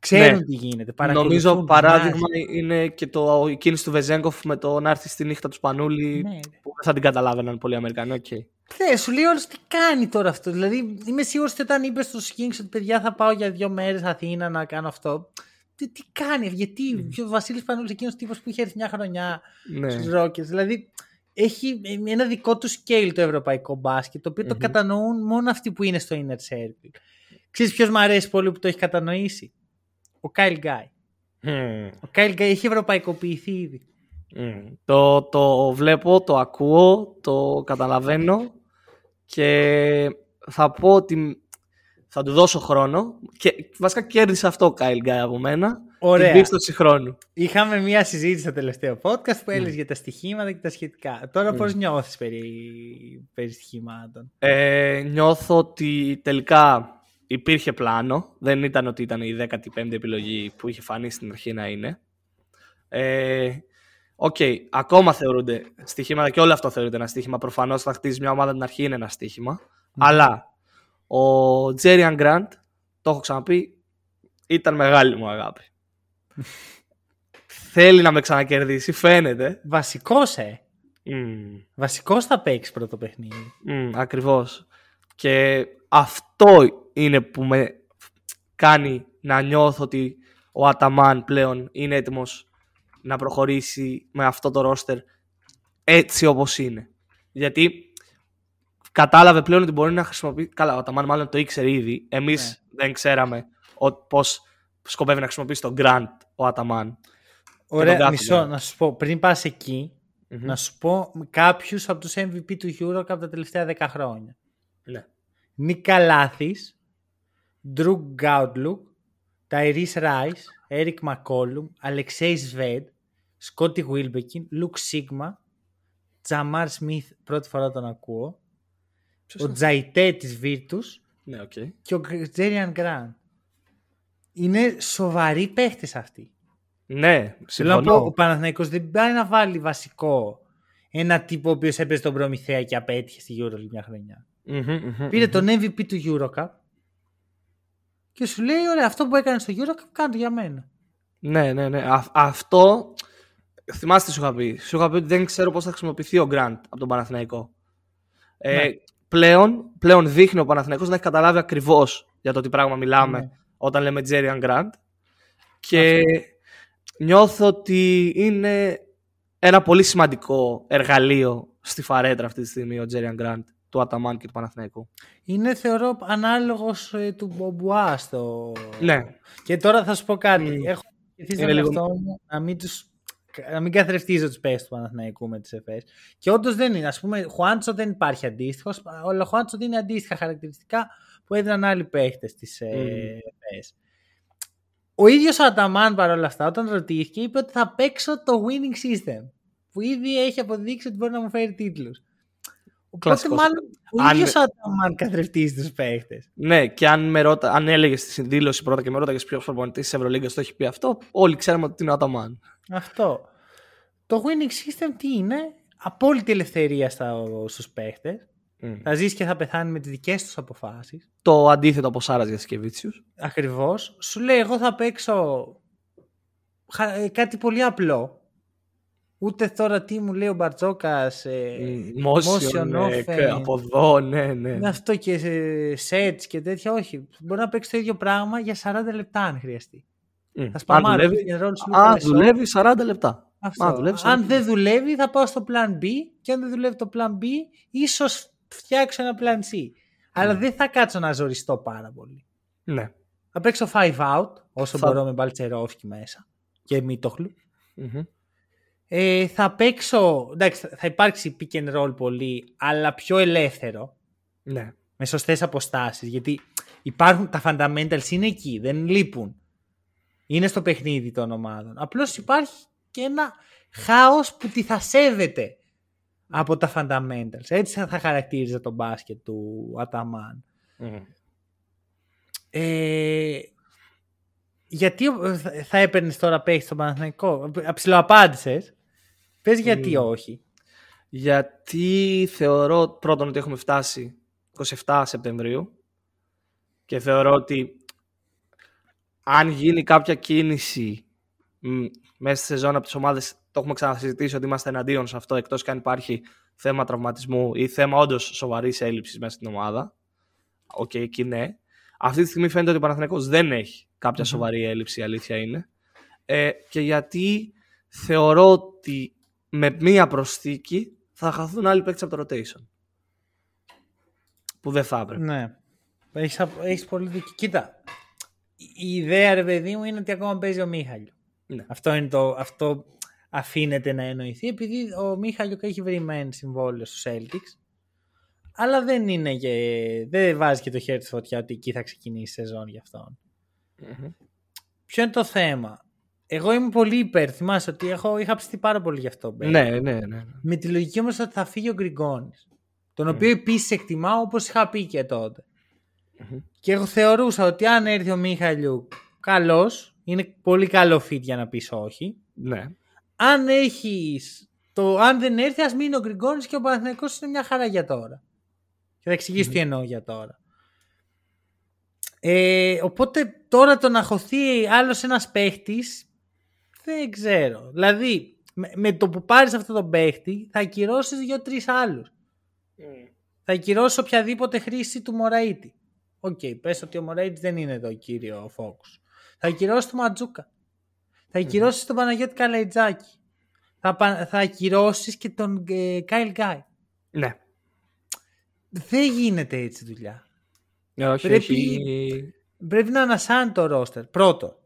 Speaker 1: Ξέρουν
Speaker 2: Ναι.
Speaker 1: τι γίνεται.
Speaker 2: Νομίζω
Speaker 1: παρακολουθούν,
Speaker 2: παράδειγμα
Speaker 1: μοιάζει.
Speaker 2: είναι και το, η κίνηση του Βεζέγκοφ με το να έρθει στη νύχτα του Σπανούλη
Speaker 1: Ναι, ρε.
Speaker 2: που δεν θα την καταλάβαιναν πολλοί Αμερικανοί. οκ.
Speaker 1: Θε, σου λέει όλο τι κάνει τώρα αυτό. Δηλαδή, είμαι σίγουρο ότι όταν είπε στου Kings ότι παιδιά θα πάω για δύο μέρες Αθήνα να κάνω αυτό. Τι, τι κάνει, γιατί. Mm. Ο Βασίλης Πανούλης εκείνος τύπος που είχε έρθει μια χρονιά
Speaker 2: Ναι.
Speaker 1: στους Rockets. Δηλαδή, έχει ένα δικό του scale το ευρωπαϊκό μπάσκετ, το οποιο το
Speaker 2: Μμμ.
Speaker 1: κατανοούν μόνο αυτοί που είναι στο inner circle. Ξέρεις ποιος μου αρέσει πολύ που το έχει κατανοήσει; Ο Kyle Guy.
Speaker 2: Μμμ.
Speaker 1: Ο Kyle Guy έχει ευρωπαϊκοποιηθεί ήδη.
Speaker 2: Μμμ. Το, το βλέπω, το ακούω, το καταλαβαίνω και θα πω ότι θα του δώσω χρόνο και βασικά κέρδισε αυτό ο Kyle Guy από μένα.
Speaker 1: Ωραία.
Speaker 2: Την πίστοση χρόνου.
Speaker 1: Είχαμε μία συζήτηση στο τελευταίο podcast που έλεγε για τα στοιχήματα και τα σχετικά. Τώρα πώς νιώθεις περί, περί στοιχημάτων;
Speaker 2: Ε, νιώθω ότι τελικά υπήρχε πλάνο. Δεν ήταν ότι ήταν η 15η επιλογή που είχε φανεί στην αρχή να είναι. Ε, Οκ, ακόμα θεωρούνται στοιχήματα και όλο αυτό θεωρείται ένα στοίχημα. Προφανώς θα χτίσει μια ομάδα την αρχή είναι ένα στοίχημα. Αλλά ο Τζέριαν Γκραντ, το έχω ξαναπεί, ήταν μεγάλη μου αγάπη. *laughs* Θέλει να με ξανακερδίσει, φαίνεται.
Speaker 1: Βασικός, ε.
Speaker 2: Μμμ.
Speaker 1: Βασικός θα παίξει πρώτο παιχνίδι.
Speaker 2: Μμ, ακριβώς. Και αυτό είναι που με κάνει να νιώθω ότι ο Αταμάν πλέον είναι έτοιμος να προχωρήσει με αυτό το ρόστερ έτσι όπως είναι. Γιατί κατάλαβε πλέον ότι μπορεί να χρησιμοποιήσει. Καλά, ο Αταμάν μάλλον το ήξερε ήδη. Εμείς
Speaker 1: Ναι.
Speaker 2: δεν ξέραμε ο- πώς σκοπεύει να χρησιμοποιήσει τον Grant ο Αταμάν.
Speaker 1: Ωραία,
Speaker 2: τον
Speaker 1: μισό
Speaker 2: κάθομαι.
Speaker 1: να σου πω. Πριν πας εκεί,
Speaker 2: Μμμ.
Speaker 1: να σου πω κάποιους από τους MVP του Euro από τα τελευταία 10 χρόνια.
Speaker 2: Ναι.
Speaker 1: Νικ Καλάθης, Drew Goudelock, Tyrese Rice, Eric McCollum, Alexei Shved, Scotty Wilbekin, Luke Sikma, Jamar Smith, πρώτη φορά τον ακούω,
Speaker 2: Ποιος
Speaker 1: ο
Speaker 2: είναι;
Speaker 1: Τζαϊτέ της Virtus
Speaker 2: Ναι, οκ.
Speaker 1: και ο Τζέριαν Γκραντ. Είναι σοβαροί παίχτες αυτοί.
Speaker 2: Ναι,
Speaker 1: Θέλω να πω,
Speaker 2: συμφωνώ.
Speaker 1: ο Παναθηναϊκός δεν πάει να βάλει βασικό ένα τύπο ο οποίος έπαιζε τον Προμηθέα και απέτυχε στη EuroLeague μια χρονιά.
Speaker 2: Μμμ, μμμ,
Speaker 1: Πήρε
Speaker 2: μμμ.
Speaker 1: τον MVP του EuroCup και σου λέει, ωραία, αυτό που έκανες στο EuroCup κάνω το για μένα.
Speaker 2: Ναι, ναι, ναι. Α- αυτό. Θυμάστε τι σου είχα πει. Σου είχα πει ότι δεν ξέρω πώς θα χρησιμοποιηθεί ο Grant από τον Παναθηναϊκό. Ε,
Speaker 1: Ναι.
Speaker 2: πλέον, πλέον δείχνει ο Παναθηναϊκός να έχει καταλάβει ακριβώς για το τι πράγμα μιλάμε
Speaker 1: Ναι.
Speaker 2: όταν λέμε Jerian Grant. Και νιώθω ότι είναι ένα πολύ σημαντικό εργαλείο στη φαρέτρα αυτή τη στιγμή ο Jerian Grant του Αταμάν και του Παναθηναϊκού.
Speaker 1: Είναι θεωρώ ανάλογος ε, του Μπομπουά στο...
Speaker 2: Ναι.
Speaker 1: Και τώρα θα σου πω κάτι.
Speaker 2: Μμ.
Speaker 1: Έχω σκεφτεί
Speaker 2: Είναι
Speaker 1: στον
Speaker 2: λίγο-
Speaker 1: εαυτό μου να μην, τους, να μην καθρεφτίζω τους παίχτες του Παναθηναϊκού με τις ΕΦΕΣ. Και όντως δεν είναι. Ας πούμε, Χουάντσο δεν υπάρχει αντίστοιχος. Ο Χουάντσο δίνει αντίστοιχα χαρακτηριστικά που έδιναν άλλοι παίχτες της ε,
Speaker 2: Μμ.
Speaker 1: ΕΦΕΣ. Ο ίδιος ο Αταμάν παρόλα αυτά όταν ρωτήθηκε είπε ότι θα παίξω το winning system που ήδη έχει αποδείξει ότι μπορεί να μου φέρει τίτλους. Οπότε
Speaker 2: Κλασικός.
Speaker 1: μάλλον ο
Speaker 2: Αν-
Speaker 1: ίδιος ο Αταμάν καθρεφτίζει τους παίχτες.
Speaker 2: Ναι, και αν, με ρώτα, αν έλεγες στη συνδήλωση πρώτα και με ρώταγες ποιος προπονητή της Ευρωλίγκας το έχει πει αυτό, όλοι ξέραμε ότι είναι ο Αταμάν.
Speaker 1: Αυτό. Το winning system τι είναι, απόλυτη ελευθερία στα, στους παίχτες. Θα ζήσει και θα πεθάνει με τις δικές τους αποφάσεις.
Speaker 2: Το αντίθετο από Σάρας για Σκεβίτσιους.
Speaker 1: Ακριβώς. Σου λέει εγώ θα παίξω χα- ε, κάτι πολύ απλό. Ούτε τώρα τι μου λέει ο Μπαρτζόκας ε,
Speaker 2: Motion, ε,
Speaker 1: offense.
Speaker 2: από εδώ, ναι, ναι.
Speaker 1: είναι αυτό και ε, sets και τέτοια. Όχι. Μπορεί να παίξει το ίδιο πράγμα για 40 λεπτά αν χρειαστεί.
Speaker 2: Μμ.
Speaker 1: Θα
Speaker 2: Αν
Speaker 1: σπαμάρει.
Speaker 2: δουλεύει,
Speaker 1: pick and roll, σου
Speaker 2: αν
Speaker 1: λέει,
Speaker 2: δουλεύει 40 λεπτά.
Speaker 1: Αυτό.
Speaker 2: Αν δουλεύει 40
Speaker 1: αν
Speaker 2: λεπτά.
Speaker 1: δεν δουλεύει θα πάω στο plan B και αν δεν δουλεύει το plan B ίσως φτιάξω ένα plan C. Αλλά δεν θα κάτσω να ζοριστώ πάρα πολύ.
Speaker 2: Ναι.
Speaker 1: Θα παίξω 5 out όσο
Speaker 2: Θα-
Speaker 1: μπορώ με Μπαλτσερόφσκι μέσα και Μίτοχλου.
Speaker 2: Μμμ.
Speaker 1: Ε, θα παίξω, εντάξει θα υπάρξει pick and roll πολύ αλλά πιο ελεύθερο
Speaker 2: Ναι.
Speaker 1: με σωστές αποστάσεις γιατί υπάρχουν τα fundamentals είναι εκεί, δεν λείπουν. Είναι στο παιχνίδι των ομάδων. Απλώς υπάρχει και ένα χάος που τη θα σέβεται από τα fundamentals. Έτσι θα- θα χαρακτήριζε το μπάσκετ του Αταμάν.
Speaker 2: Μμ.
Speaker 1: Ε, γιατί ε, θα- θα έπαιρνες τώρα παίχτη στον Παναθηναϊκό; Αψιλοαπάντησες. Πες γιατί
Speaker 2: Μμ.
Speaker 1: όχι.
Speaker 2: Γιατί θεωρώ πρώτον ότι έχουμε φτάσει 27 Σεπτεμβρίου και θεωρώ ότι αν γίνει κάποια κίνηση μ, μέσα στη σεζόν από τις ομάδες το έχουμε ξανασυζητήσει ότι είμαστε εναντίον σε αυτό εκτός και αν υπάρχει θέμα τραυματισμού ή θέμα όντως σοβαρής έλλειψης μέσα στην ομάδα. Οκ, εκεί ναι. Αυτή τη στιγμή φαίνεται ότι ο Παναθηναϊκός δεν έχει κάποια
Speaker 1: Μμμ.
Speaker 2: σοβαρή έλλειψη, η αλήθεια είναι. Ε, και γιατί θεωρώ ότι με μία προσθήκη θα χαθούν άλλοι παίκτες από το rotation. Που δεν θα έπρεπε.
Speaker 1: Ναι. Έχεις, απ- έχεις πολύ δίκιο. Κοίτα, η ιδέα ρε παιδί μου είναι ότι ακόμα παίζει ο Μίχαλιο.
Speaker 2: Ναι.
Speaker 1: Αυτό, είναι το, αυτό αφήνεται να εννοηθεί επειδή ο Μίχαλιο έχει βρει μεν συμβόλαιο στους Celtics αλλά δεν είναι και, δεν βάζει και το χέρι στη φωτιά ότι εκεί θα ξεκινήσει η σεζόν για αυτόν.
Speaker 2: Μμμ.
Speaker 1: Ποιο είναι το θέμα; Εγώ είμαι πολύ υπέρ. Θυμάσαι ότι έχω, είχα ψηθεί πάρα πολύ γι' αυτό. Μπέ.
Speaker 2: Ναι, ναι, ναι. ναι.
Speaker 1: Με τη λογική όμως ότι θα φύγει ο Γκριγκόνης. Τον
Speaker 2: Μμ.
Speaker 1: οποίο επίσης εκτιμάω όπως είχα πει και τότε.
Speaker 2: Μμμ.
Speaker 1: Και εγώ θεωρούσα ότι αν έρθει ο Μίχαλιου καλός, είναι πολύ καλό fit για να πεις όχι.
Speaker 2: ναι.
Speaker 1: Αν έχεις το αν δεν έρθει ας μείνει ο Γκριγκόνης και ο Παναθηναϊκός είναι μια χαρά για τώρα. Και θα εξηγήσω
Speaker 2: Μμμ.
Speaker 1: τι εννοώ για τώρα. Ε, οπότε τώρα το να χωθεί άλλος ένας παίχτης δεν ξέρω. Δηλαδή με, με το που πάρεις αυτό τον παίχτη θα ακυρώσεις δύο-τρεις άλλους. θα ακυρώσει οποιαδήποτε χρήση του Μωραήτη. OK, okay, πες ότι ο Μωραήτης δεν είναι εδώ κύριο focus. Θα ακυρώσεις τον Ματζούκα. Θα ακυρώσεις τον Παναγιώτη Καλαϊτζάκη. Θα, θα ακυρώσεις και τον ε, Κάιλ Γκάι.
Speaker 2: Ναι.
Speaker 1: Δεν γίνεται έτσι δουλειά.
Speaker 2: Ε, όχι,
Speaker 1: πρέπει,
Speaker 2: όχι.
Speaker 1: πρέπει να ανασάνει το ρόστερ. Πρώτο.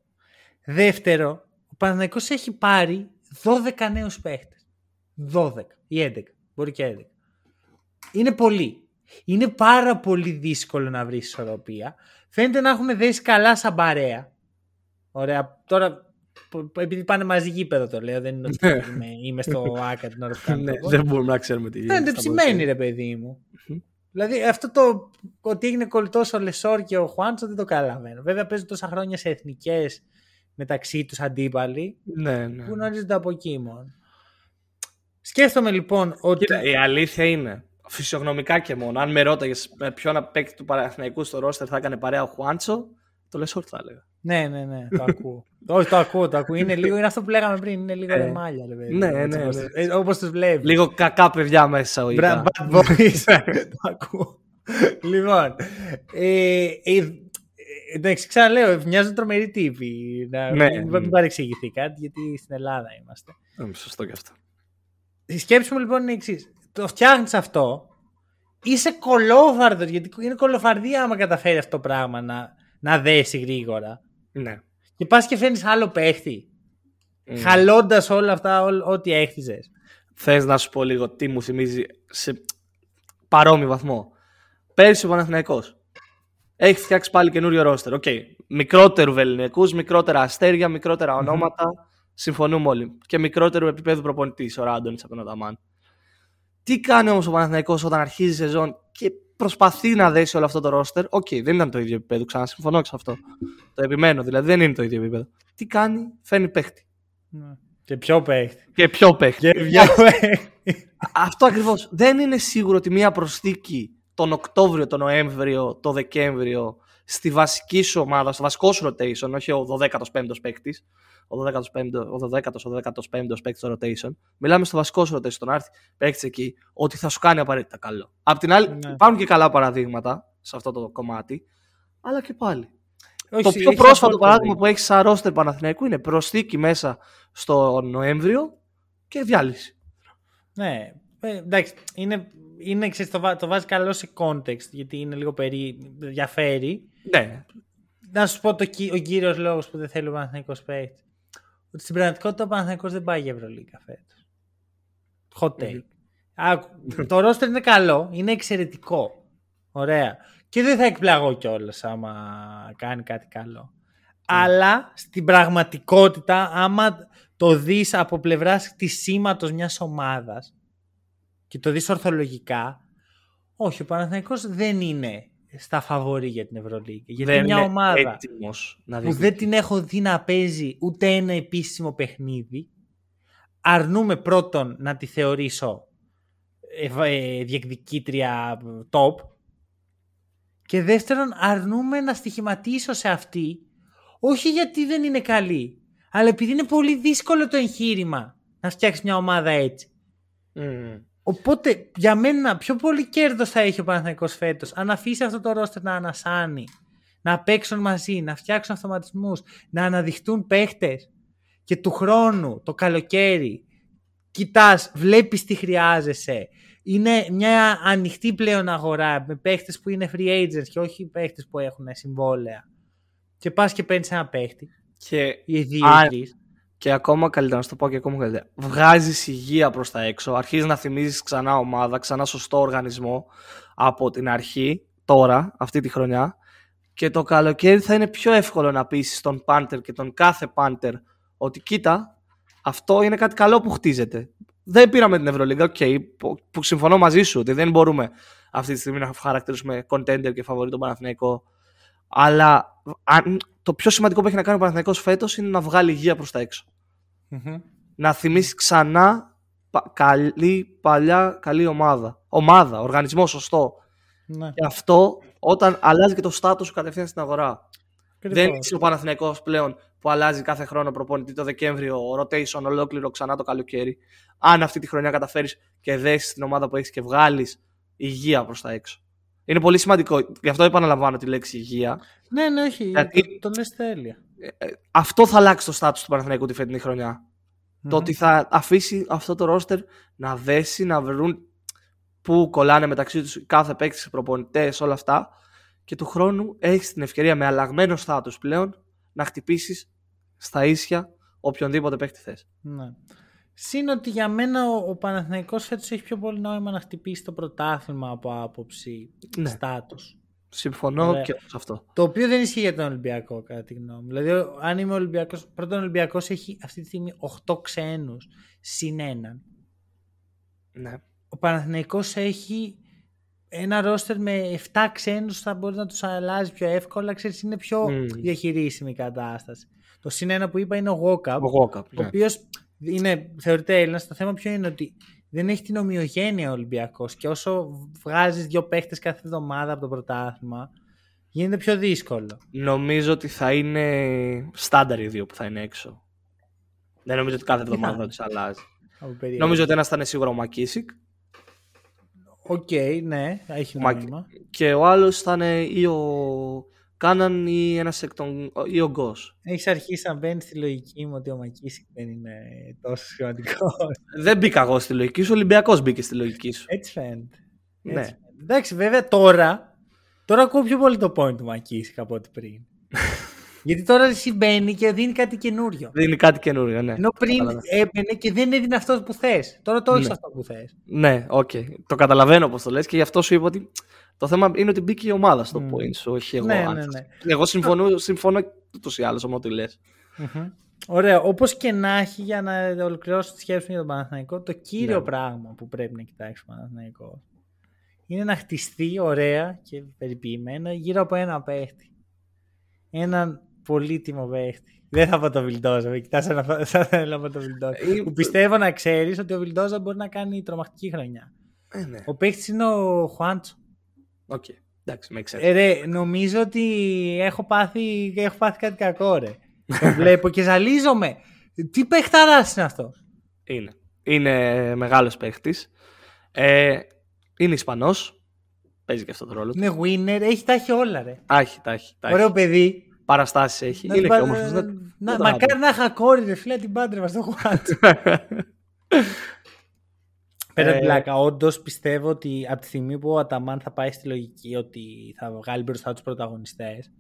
Speaker 1: Δεύτερο, ο Παναθηναϊκός έχει πάρει 12 νέους παίχτες. 12 ή 11. Μπορεί και 11. Είναι πολύ. Είναι πάρα πολύ δύσκολο να βρεις ισορροπία. Φαίνεται να έχουν δέσει καλά σαν παρέα. Ωραία. Τώρα, επειδή πάνε μαζί γήπεδο το λέω, δεν είναι ότι
Speaker 2: Ναι.
Speaker 1: είμαι, είμαι στο *laughs* άκα την ώρα που κάνω
Speaker 2: Ναι,
Speaker 1: το podcast.
Speaker 2: δεν μπορούμε να ξέρουμε τι γίνεται.
Speaker 1: Φαίνεται
Speaker 2: στα
Speaker 1: ψημένη ρε παιδί μου. Δηλαδή αυτό το ότι έγινε κολλητός ο Λεσόρ και ο Χουάντσο δεν το καταλαβαίνω. Βέβαια παίζουν τόσα χρόνια σε εθνικές μεταξύ τους αντίπαλοι
Speaker 2: Ναι, ναι.
Speaker 1: που γνωρίζονται από εκεί μόνο. Σκέφτομαι λοιπόν ότι.
Speaker 2: Κοίτα, η αλήθεια είναι, φυσιογνωμικά και μόνο, αν με ρώταγες με ποιον παίκτη του Παναθηναϊκού στο ρόστερ θα έκανε παρέα ο Χουάντσο, το Λεσόρ θα έλεγα.
Speaker 1: Ναι, ναι, ναι, το ακούω. Όχι, το ακούω, το ακούω. Είναι, λίγο, είναι αυτό που λέγαμε πριν, είναι λίγο
Speaker 2: Ε,
Speaker 1: ρεμάλια. Ρε, παιδί.
Speaker 2: ναι,
Speaker 1: Έτσι
Speaker 2: ναι,
Speaker 1: όπως
Speaker 2: ναι.
Speaker 1: τους- ε, Όπως τους βλέπεις.
Speaker 2: Λίγο κακά παιδιά μέσα ο
Speaker 1: Bra- Bad boys. *laughs* το ακούω. λοιπόν, ε, ε, ε, εντάξει, ξαναλέω, μοιάζουν τρομεροί τύποι. Να,
Speaker 2: Ναι.
Speaker 1: μην, μην παρεξηγηθεί κάτι, γιατί στην Ελλάδα είμαστε.
Speaker 2: Σωστό και αυτό.
Speaker 1: Η σκέψη μου λοιπόν είναι η εξής. Το φτιάχνεις αυτό, είσαι κολόφαρδος, γιατί είναι κολοφαρδία άμα καταφέρει αυτό το πράγμα να, να δέσει γρήγορα.
Speaker 2: Ναι.
Speaker 1: Και πας και φέρνεις άλλο παίχτη,
Speaker 2: Mm.
Speaker 1: χαλώντας όλα αυτά, ό, ό,τι έχτιζες.
Speaker 2: Θες να σου πω λίγο τι μου θυμίζει σε παρόμοιο βαθμό. Πέρυσι ο Παναθηναϊκός έχει φτιάξει πάλι καινούριο ρόστερ. Οκ. Μικρότερου βεληνεκούς, μικρότερα αστέρια, μικρότερα ονόματα. Συμφωνούμε όλοι. Και μικρότερου επίπεδου προπονητής ο Ράντονιτς από τον Αταμάν. Τι κάνει όμως ο Παναθηναϊκός όταν αρχίζει η σεζόν και προσπαθεί να δέσει όλο αυτό το ρόστερ; Οκ, δεν ήταν το ίδιο επίπεδο. Ξανά συμφωνώ και σε αυτό. Το επιμένω, δηλαδή δεν είναι το ίδιο επίπεδο. Τι κάνει, φέρνει παίχτη.
Speaker 1: Και πιο παίχτη.
Speaker 2: Και πιο παίχτη.
Speaker 1: Και πιο *laughs* παίχτη.
Speaker 2: Αυτό ακριβώς. Δεν είναι σίγουρο ότι μία προσθήκη τον Οκτώβριο, τον Νοέμβριο, τον Δεκέμβριο στη βασική σου ομάδα, στο βασικό σου rotation, όχι ο 12ο-15ο παίκτης, ο 12ο-15ο, ο 12ο, ο 15ο παίκτης στο rotation. Μιλάμε στο βασικό σου rotation, τον άρθι παίκτης εκεί, ότι θα σου κάνει απαραίτητα καλό. Απ' την άλλη,
Speaker 1: Ναι.
Speaker 2: υπάρχουν και καλά παραδείγματα σε αυτό το κομμάτι, αλλά και πάλι.
Speaker 1: Όχι,
Speaker 2: το πιο
Speaker 1: έχεις
Speaker 2: πρόσφατο
Speaker 1: απόλυτο
Speaker 2: παράδειγμα
Speaker 1: δίκιο.
Speaker 2: που έχεις σαν ρόστερ Παναθηναϊκού είναι προσθήκη μέσα στο Νοέμβριο και διάλυση.
Speaker 1: Ναι, ε, εντάξει, είναι, είναι ξέρεις, το, βά- το βάζει καλό σε context, γιατί είναι λίγο περί, διαφέρει.
Speaker 2: Ναι,
Speaker 1: Να σου πω το, κυ- ο κύριος λόγος που δεν θέλει ο Παναθηναϊκός παίχτη. Ότι στην πραγματικότητα ο Παναθηναϊκός δεν πάει για Ευρωλίγκα φέτος. Hot take. Άκου, το roster είναι καλό, είναι εξαιρετικό. Ωραία. Και δεν θα εκπλαγώ κιόλας άμα κάνει κάτι καλό. Αλλά στην πραγματικότητα, άμα το δεις από πλευράς της σήματος μιας ομάδας και το δεις ορθολογικά, όχι, ο Παναθηναϊκός δεν είναι στα φαβορή για την Ευρωλίγα. Γιατί
Speaker 2: δεν
Speaker 1: μια
Speaker 2: είναι
Speaker 1: ομάδα
Speaker 2: έτοιμος να
Speaker 1: που
Speaker 2: διεκδικήσει.
Speaker 1: δεν την έχω δει να παίζει ούτε ένα επίσημο παιχνίδι, αρνούμε πρώτον να τη θεωρήσω ε, βα- ε, διεκδικήτρια ε, top και δεύτερον αρνούμε να στοιχηματίσω σε αυτή όχι γιατί δεν είναι καλή αλλά επειδή είναι πολύ δύσκολο το εγχείρημα να φτιάξεις μια ομάδα έτσι.
Speaker 2: Μμμ.
Speaker 1: Οπότε για μένα πιο πολύ κέρδος θα έχει ο Παναθηναϊκός φέτος αν αφήσει αυτό το ρόστερ να ανασάνει, να παίξουν μαζί, να φτιάξουν αυτοματισμούς, να αναδειχτούν παίχτες και του χρόνου, το καλοκαίρι, κοιτάς, βλέπεις τι χρειάζεσαι. Είναι μια ανοιχτή πλέον αγορά με παίχτες που είναι free agents και όχι παίχτες που έχουν συμβόλαια. Και πας και παίρνεις ένα παίχτη
Speaker 2: Και,
Speaker 1: ή δύο
Speaker 2: Α,
Speaker 1: ή τρεις.
Speaker 2: Και ακόμα καλύτερα, να σου το πω και ακόμα καλύτερα. Βγάζεις υγεία προς τα έξω, αρχίζεις να θυμίζεις ξανά ομάδα, ξανά σωστό οργανισμό από την αρχή, τώρα, αυτή τη χρονιά. Και το καλοκαίρι θα είναι πιο εύκολο να πείσει τον Πάντερ και τον κάθε Πάντερ ότι κοίτα, αυτό είναι κάτι καλό που χτίζεται. Δεν πήραμε την Ευρωλίγα, οκ, που, που συμφωνώ μαζί σου ότι δεν μπορούμε αυτή τη στιγμή να χαρακτηρίσουμε contender και φαβορεί τον Παναθηναϊκό. Αλλά αν, το πιο σημαντικό που έχει να κάνει ο Παναθηναϊκός φέτος είναι να βγάλει υγεία προς τα έξω.
Speaker 1: Μμμ.
Speaker 2: Να θυμίσει ξανά πα- καλή, παλιά, καλή ομάδα. Ομάδα, οργανισμό σωστό.
Speaker 1: Ναι.
Speaker 2: Και αυτό όταν αλλάζει και το στάτους σου κατευθείαν στην αγορά.
Speaker 1: Ακριβώς.
Speaker 2: Δεν είσαι ο Παναθηναϊκός πλέον που αλλάζει κάθε χρόνο προπονητή το Δεκέμβριο, rotation ολόκληρο ξανά το καλοκαίρι. Αν αυτή τη χρονιά καταφέρεις και δέσεις την ομάδα που έχεις και βγάλεις υγεία προς τα έξω. Είναι πολύ σημαντικό. Γι' αυτό επαναλαμβάνω τη λέξη υγεία.
Speaker 1: Ναι, ναι, όχι.
Speaker 2: Γιατί-
Speaker 1: Το, το λες τέλεια.
Speaker 2: Ε, αυτό θα αλλάξει το στάτους του Παναθηναϊκού τη φετινή χρονιά. Το
Speaker 1: Μμμ.
Speaker 2: ότι θα αφήσει αυτό το ρόστερ να δέσει, να βρουν πού κολλάνε μεταξύ τους κάθε παίκτη, προπονητές, όλα αυτά. Και του χρόνου έχεις την ευκαιρία με αλλαγμένο στάτους πλέον να χτυπήσεις στα ίσια οποιονδήποτε παίκτη θες.
Speaker 1: Ναι. Συν ότι για μένα ο, ο Παναθηναϊκός φέτος έχει πιο πολύ νόημα να χτυπήσει το πρωτάθλημα από άποψη
Speaker 2: Ναι.
Speaker 1: στάτους.
Speaker 2: Συμφωνώ
Speaker 1: Ωραία.
Speaker 2: και σε αυτό.
Speaker 1: Το οποίο δεν ισχύει για τον Ολυμπιακό, κατά τη γνώμη μου. Δηλαδή, ο- αν είμαι Ολυμπιακός, πρώτον ο Ολυμπιακός έχει αυτή τη στιγμή 8 ξένους συν έναν.
Speaker 2: Ναι.
Speaker 1: Ο Παναθηναϊκός έχει ένα ρόστερ με 7 ξένους θα μπορεί να τους αλλάζει πιο εύκολα. Ξέρεις, είναι πιο
Speaker 2: Μμμ.
Speaker 1: διαχειρίσιμη η κατάσταση. Το συν ένα που είπα είναι ο Walkup,
Speaker 2: Ο Walkup,
Speaker 1: ο
Speaker 2: ναι.
Speaker 1: οποίος είναι θεωρείται Έλληνας. Το θέμα ποιο είναι ότι δεν έχει την ομοιογένεια ο Ολυμπιακός και όσο βγάζεις δύο παίχτες κάθε εβδομάδα από το πρωτάθλημα, γίνεται πιο δύσκολο.
Speaker 2: Νομίζω ότι θα είναι στάνταρ οι δύο που θα είναι έξω. Δεν νομίζω ότι κάθε εβδομάδα θα
Speaker 1: θα
Speaker 2: τους αλλάζει.
Speaker 1: Από περίεργο.
Speaker 2: Νομίζω ότι ένας θα είναι σίγουρα ο Μακίσικ
Speaker 1: Οκ, ναι, έχει
Speaker 2: Ο Μακ-
Speaker 1: νόημα.
Speaker 2: και ο άλλος θα είναι ή ο Κάναν ή ένας εκ των. ή ο Γκος.
Speaker 1: Έχεις αρχίσει να μπαίνεις στη λογική μου ότι ο Μακίσικ δεν είναι τόσο σημαντικό.
Speaker 2: Δεν μπήκα εγώ στη λογική σου, ο Ολυμπιακός μπήκε στη λογική σου.
Speaker 1: Έτσι φαίνεται.
Speaker 2: Ναι.
Speaker 1: Έτσι φαίνεται. Εντάξει, βέβαια τώρα, τώρα ακούω πιο πολύ το point του Μακίσικ από ό,τι πριν. *laughs* Γιατί τώρα συμβαίνει και δίνει κάτι καινούριο.
Speaker 2: Δίνει κάτι καινούριο, ναι.
Speaker 1: Ενώ πριν
Speaker 2: Κατάλαβα.
Speaker 1: έμπαινε και δεν έδινε αυτό που θες. Τώρα το έχεις
Speaker 2: Ναι.
Speaker 1: αυτό που θες.
Speaker 2: Ναι, οκ. Το καταλαβαίνω πώς το λες και γι' αυτό σου είπα ότι το θέμα είναι ότι μπήκε η ομάδα στο
Speaker 1: Μμ.
Speaker 2: point σου, όχι εγώ.
Speaker 1: Ναι,
Speaker 2: αν
Speaker 1: ναι,
Speaker 2: θες.
Speaker 1: ναι.
Speaker 2: Εγώ συμφωνώ, συμφωνώ ούτως ή άλλως με ό,τι λες.
Speaker 1: Ωραία. Όπως και να έχει, για να ολοκληρώσω τη σκέψη μου για τον Παναθηναϊκό, το κύριο
Speaker 2: Ναι.
Speaker 1: πράγμα που πρέπει να κοιτάξει ο Παναθηναϊκός είναι να χτιστεί ωραία και περιποιημένα γύρω από ένα παίχτη. Έναν πολύτιμο παίχτη. Δεν θα πω το Βιλντόζα, με κοιτάς σαν να σαν να θέλω να πω το Βιλντόζα.
Speaker 2: Ε,
Speaker 1: Που πιστεύω να ξέρεις ότι ο Βιλντόζα μπορεί να κάνει τρομακτική χρονιά.
Speaker 2: Ε, ναι.
Speaker 1: Ο παίχτης είναι ο Χουάντσο.
Speaker 2: Οκ. Εντάξει, με ξέρει.
Speaker 1: Ε, ρε, νομίζω ότι έχω πάθει, έχω πάθει κάτι κακό, ρε. το βλέπω και ζαλίζομαι. Τι παιχταράς είναι αυτό;
Speaker 2: Είναι. Είναι μεγάλος παίχτης. Ε, είναι Ισπανός. Παίζει και αυτό το ρόλο. του.
Speaker 1: Είναι winner, έχει, τα έχει όλα, ρε.
Speaker 2: Τα έχει, τα έχει. τα έχει.
Speaker 1: Ωραίο παιδί.
Speaker 2: Παραστάσεις έχει.
Speaker 1: Να
Speaker 2: είναι
Speaker 1: την
Speaker 2: και
Speaker 1: πα-
Speaker 2: όμορφο.
Speaker 1: να-
Speaker 2: Δεν-
Speaker 1: να-
Speaker 2: δεν το
Speaker 1: Μακάρι να είχα κόρη, ρε φίλε, την πάντρευα στο Χουάντσο. *laughs* Πέρα
Speaker 2: Ε,
Speaker 1: την πλάκα, όντως πιστεύω ότι από τη στιγμή που ο Αταμάν θα πάει στη λογική ότι θα βγάλει μπροστά τους πρωταγωνιστές,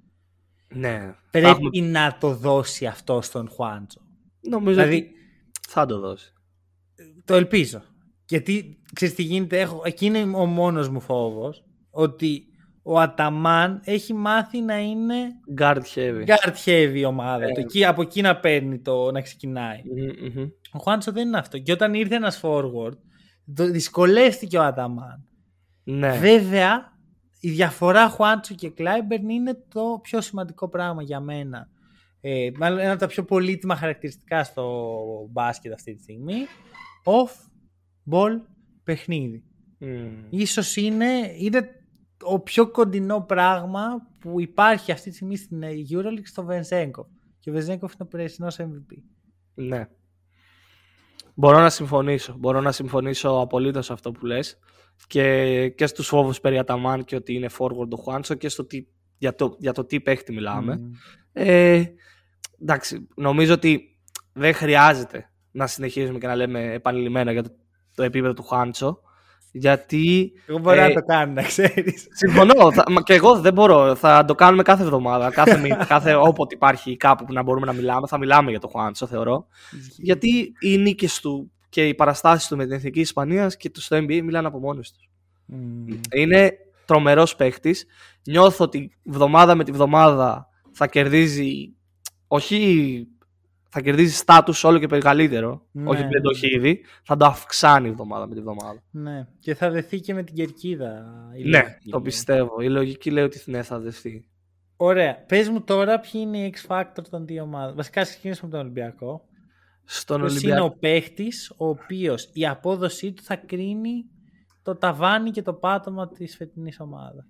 Speaker 2: ναι. Θα
Speaker 1: πρέπει
Speaker 2: έχουμε-
Speaker 1: να το δώσει αυτό στον Χουάντσο.
Speaker 2: Νομίζω
Speaker 1: Δηλαδή,
Speaker 2: ότι θα το δώσει.
Speaker 1: το ελπίζω. Γιατί ξέρεις τι γίνεται, έχω, εκεί είναι ο μόνος μου φόβος, ότι ο Αταμάν έχει μάθει να είναι
Speaker 2: Guard heavy.
Speaker 1: guard heavy η ομάδα.
Speaker 2: Ε.
Speaker 1: Το, εκεί, από εκεί να παίρνει το, να ξεκινάει.
Speaker 2: Μμμ, μμμ.
Speaker 1: Ο Χουάντσο δεν είναι αυτό. Και όταν ήρθε ένας forward, το, δυσκολεύτηκε ο Αταμάν.
Speaker 2: Ναι.
Speaker 1: Βέβαια, η διαφορά Χουάντσο και Κλάιμπερν είναι το πιο σημαντικό πράγμα για μένα. Ε, μάλλον ένα από τα πιο πολύτιμα χαρακτηριστικά στο μπάσκετ αυτή τη στιγμή. Off ball παιχνίδι.
Speaker 2: Μμμ.
Speaker 1: Ίσως είναι, είναι το πιο κοντινό πράγμα που υπάρχει αυτή τη στιγμή στην EuroLeague στο Βενζέγκο. Και ο Βενζέγκοφ είναι ο περσινός MVP.
Speaker 2: Ναι. Μπορώ να συμφωνήσω. Μπορώ να συμφωνήσω απολύτως σε αυτό που λες. Και, και στους φόβους περί Αταμάν και ότι είναι forward ο Χουάντσο και στο τι, για, το, για το τι παίχτη μιλάμε.
Speaker 1: Μμμ.
Speaker 2: Ε, εντάξει, νομίζω ότι δεν χρειάζεται να συνεχίζουμε και να λέμε επανειλημμένα για το, το επίπεδο του Χουάντσο. Γιατί
Speaker 1: Εγώ μπορώ
Speaker 2: Ε,
Speaker 1: να το κάνω, να ξέρεις.
Speaker 2: Συμφωνώ. Θα, μα και εγώ δεν μπορώ. Θα το κάνουμε κάθε εβδομάδα. Κάθε, μήνα, *laughs* κάθε όποτε υπάρχει κάπου που να μπορούμε να μιλάμε, θα μιλάμε για το Χουάντσο, θεωρώ. Γιατί οι νίκες του και οι παραστάσεις του με την Εθνική Ισπανίας και τους στο NBA μιλάνε από μόνε τους.
Speaker 1: Μμμ.
Speaker 2: Είναι τρομερός παίχτης. Νιώθω ότι βδομάδα με τη βδομάδα θα κερδίζει. Όχι. Θα κερδίζει στάτου όλο και μεγαλύτερο.
Speaker 1: Ναι.
Speaker 2: Όχι ότι δεν το έχει ήδη. Θα το αυξάνει βδομάδα με τη βδομάδα.
Speaker 1: Ναι, και θα δεθεί και με την κερκίδα. η
Speaker 2: Ναι,
Speaker 1: λογική.
Speaker 2: το πιστεύω. Η λογική λέει ότι ναι, θα δεχθεί.
Speaker 1: Ωραία. Πες μου τώρα ποιοι είναι οι X Factor των δύο ομάδων. Βασικά ξεκινήσουμε από τον Ολυμπιακό.
Speaker 2: Στον
Speaker 1: Ποιος
Speaker 2: Ολυμπιακό.
Speaker 1: είναι ο παίχτης ο οποίος η απόδοσή του θα κρίνει το ταβάνι και το πάτωμα της φετινής ομάδας;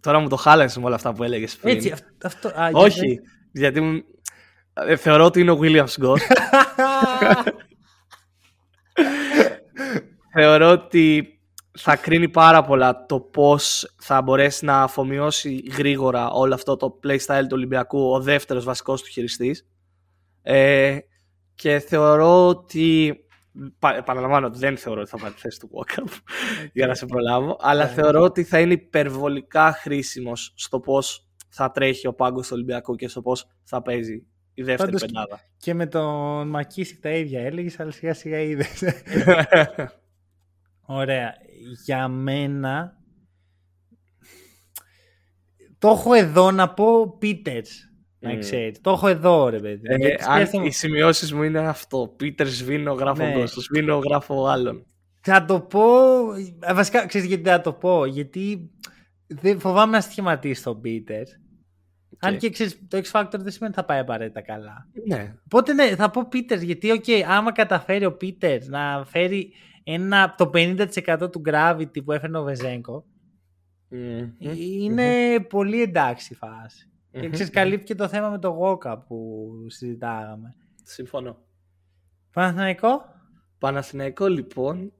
Speaker 2: Τώρα μου το χάλασες με όλα αυτά που έλεγες πριν.
Speaker 1: Έτσι, αυ- αυτό... α,
Speaker 2: Όχι, γιατί μου- ε, θεωρώ ότι είναι ο William Scott.
Speaker 1: για- *laughs*
Speaker 2: θεωρώ ότι θα κρίνει πάρα πολλά το πώς θα μπορέσει να αφομοιώσει γρήγορα όλο αυτό το playstyle του Ολυμπιακού ο δεύτερος βασικός του χειριστής. Ε, και θεωρώ ότι επαναλαμβάνω ότι δεν θεωρώ ότι θα πάρει θέση του Walkup *laughs* για να σε προλάβω, αλλά ναι. θεωρώ ότι θα είναι υπερβολικά χρήσιμος στο πώς θα τρέχει ο πάγκος του Ολυμπιακού και στο πώς θα παίζει η δεύτερη Πάντως πεντάδα.
Speaker 1: Και με τον Μακίσικ τα ίδια έλεγες, αλλά σιγά σιγά είδες. *laughs* Ωραία. Για μένα το έχω εδώ να πω Πίτερς. Να ξέρεις. Το έχω εδώ, ρε παιδί.
Speaker 2: Ε, αν οι σημειώσεις μου είναι αυτό. Πίτερ σβήνω, γράφω ναι. το σβήνω, γράφω άλλον.
Speaker 1: Θα το πω. Ε, βασικά, ξέρεις γιατί θα το πω. Γιατί δεν φοβάμαι να σχηματίσει τον Πίτερ. Αν και ξέρεις, το X Factor δεν σημαίνει ότι θα πάει απαραίτητα καλά.
Speaker 2: Ναι.
Speaker 1: Οπότε ναι, θα πω Πίτερ, γιατί, OK, άμα καταφέρει ο Πίτερ να φέρει ένα, το 50% του gravity που έφερε ο Βεζέγκο, είναι πολύ εντάξει η φάση. Και ξέρεις, καλύπτει και το θέμα με το Γόκα που συζητάγαμε.
Speaker 2: Συμφωνώ.
Speaker 1: Παναθηναϊκό;
Speaker 2: Παναθηναϊκό λοιπόν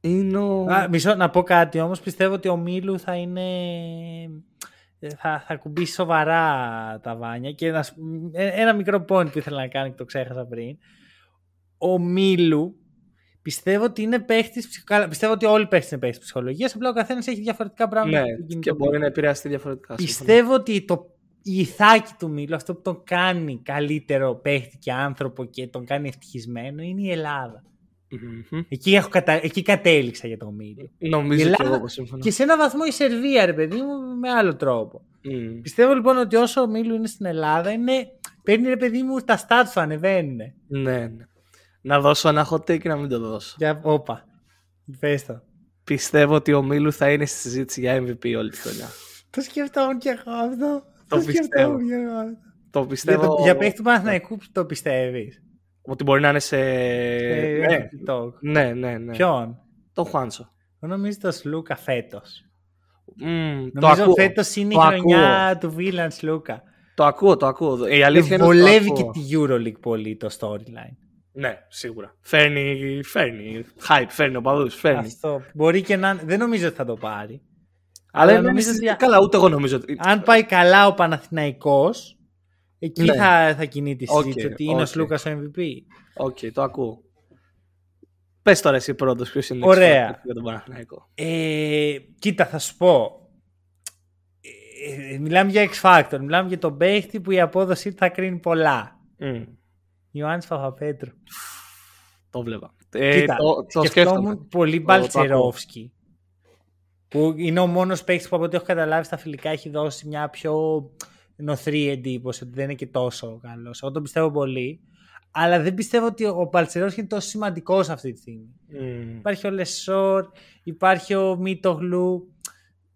Speaker 2: είναι ο...
Speaker 1: Α, μισό, να πω κάτι όμως. Πιστεύω ότι ο Μίλου θα είναι... Θα, θα κουμπίσει σοβαρά τα βάνια και ένα, ε, ένα μικρό point που ήθελα να κάνω και το ξέχασα πριν. Ο Μίλου πιστεύω ότι είναι παίχτης. Πιστεύω ότι όλοι οι παίχτες είναι παίχτη ψυχολογίας. Απλά ο καθένας έχει διαφορετικά πράγματα.
Speaker 2: Ναι, και μπορεί να επηρεαστεί διαφορετικά.
Speaker 1: Πιστεύω ότι το η ηθάκη του Μίλου, αυτό που τον κάνει καλύτερο παίχτη και άνθρωπο και τον κάνει ευτυχισμένο είναι η ελλαδα Εκεί, έχω κατα... Εκεί κατέληξα για τον Μίλου.
Speaker 2: Νομίζω Ελλάδα... και εγώ σύμφωνα.
Speaker 1: Και σε ένα βαθμό η Σερβία, ρε παιδί μου, με άλλο τρόπο. Mm. Πιστεύω λοιπόν ότι όσο ο Μίλου είναι στην Ελλάδα, είναι... παίρνει ρε παιδί μου τα stats του ανεβαίνουν.
Speaker 2: Ναι, ναι. Να δώσω ένα hot take και να μην το δώσω.
Speaker 1: Για όπα. Πες το.
Speaker 2: Πιστεύω ότι ο Μίλου θα είναι στη συζήτηση για MVP όλη τη χρονιά. *laughs*
Speaker 1: το σκεφτόμουν και εγώ αυτό.
Speaker 2: Το πιστεύω. Το πιστεύω. Για,
Speaker 1: το, για παίχτη του Παναθηναϊκού το πιστεύεις.
Speaker 2: Ότι μπορεί να είναι σε.
Speaker 1: Ε, ναι.
Speaker 2: ναι, ναι, ναι.
Speaker 1: Ποιον;
Speaker 2: Το Χουάνσο.
Speaker 1: Εγώ νομίζω το Σλούκα φέτος.
Speaker 2: Mm,
Speaker 1: νομίζω φέτος είναι η χρονιά του Βίλαν Σλούκα.
Speaker 2: Το ακούω, το ακούω. Η αλήθεια είναι
Speaker 1: βολεύει και τη Euroleague πολύ το storyline.
Speaker 2: Ναι, σίγουρα. Φέρνει, φέρνει. Hype, φέρνει ο παδούς, φέρνει.
Speaker 1: Αυτό. Μπορεί και να. Δεν νομίζω ότι θα το πάρει.
Speaker 2: Αλλά νομίζω ότι... Καλά, ούτε εγώ νομίζω ότι...
Speaker 1: Αν πάει καλά ο Παναθηναϊκός, εκεί ναι. θα, θα κινεί τη συζήτηση, okay, ότι είναι okay. ο Σλούκας ο MVP.
Speaker 2: Οκ, okay, το ακούω. Πες τώρα εσύ πρώτος, ποιος είναι
Speaker 1: Ωραία.
Speaker 2: για τον Παναθηναϊκό.
Speaker 1: Ε, κοίτα, θα σου πω. Ε, μιλάμε για X Factor. Μιλάμε για τον παίχτη που η απόδοσή του θα κρίνει πολλά. Mm. Ιωάννης Παπαπέτρου.
Speaker 2: Το 'βλεπα.
Speaker 1: Ε, Κοίτα, το, το σκέφτομαι. πολύ Μπαλτσερόφσκι. Που είναι ο μόνος παίκτης που από ό,τι έχω καταλάβει στα φιλικά έχει δώσει μια πιο νωθρή εντύπωση ότι δεν είναι και τόσο καλός. Εγώ τον πιστεύω πολύ. Αλλά δεν πιστεύω ότι ο Μπαλτσερόφσκι είναι τόσο σημαντικός αυτή τη στιγμή. Mm. Υπάρχει ο Λεσόρ, υπάρχει ο Μίτογλου.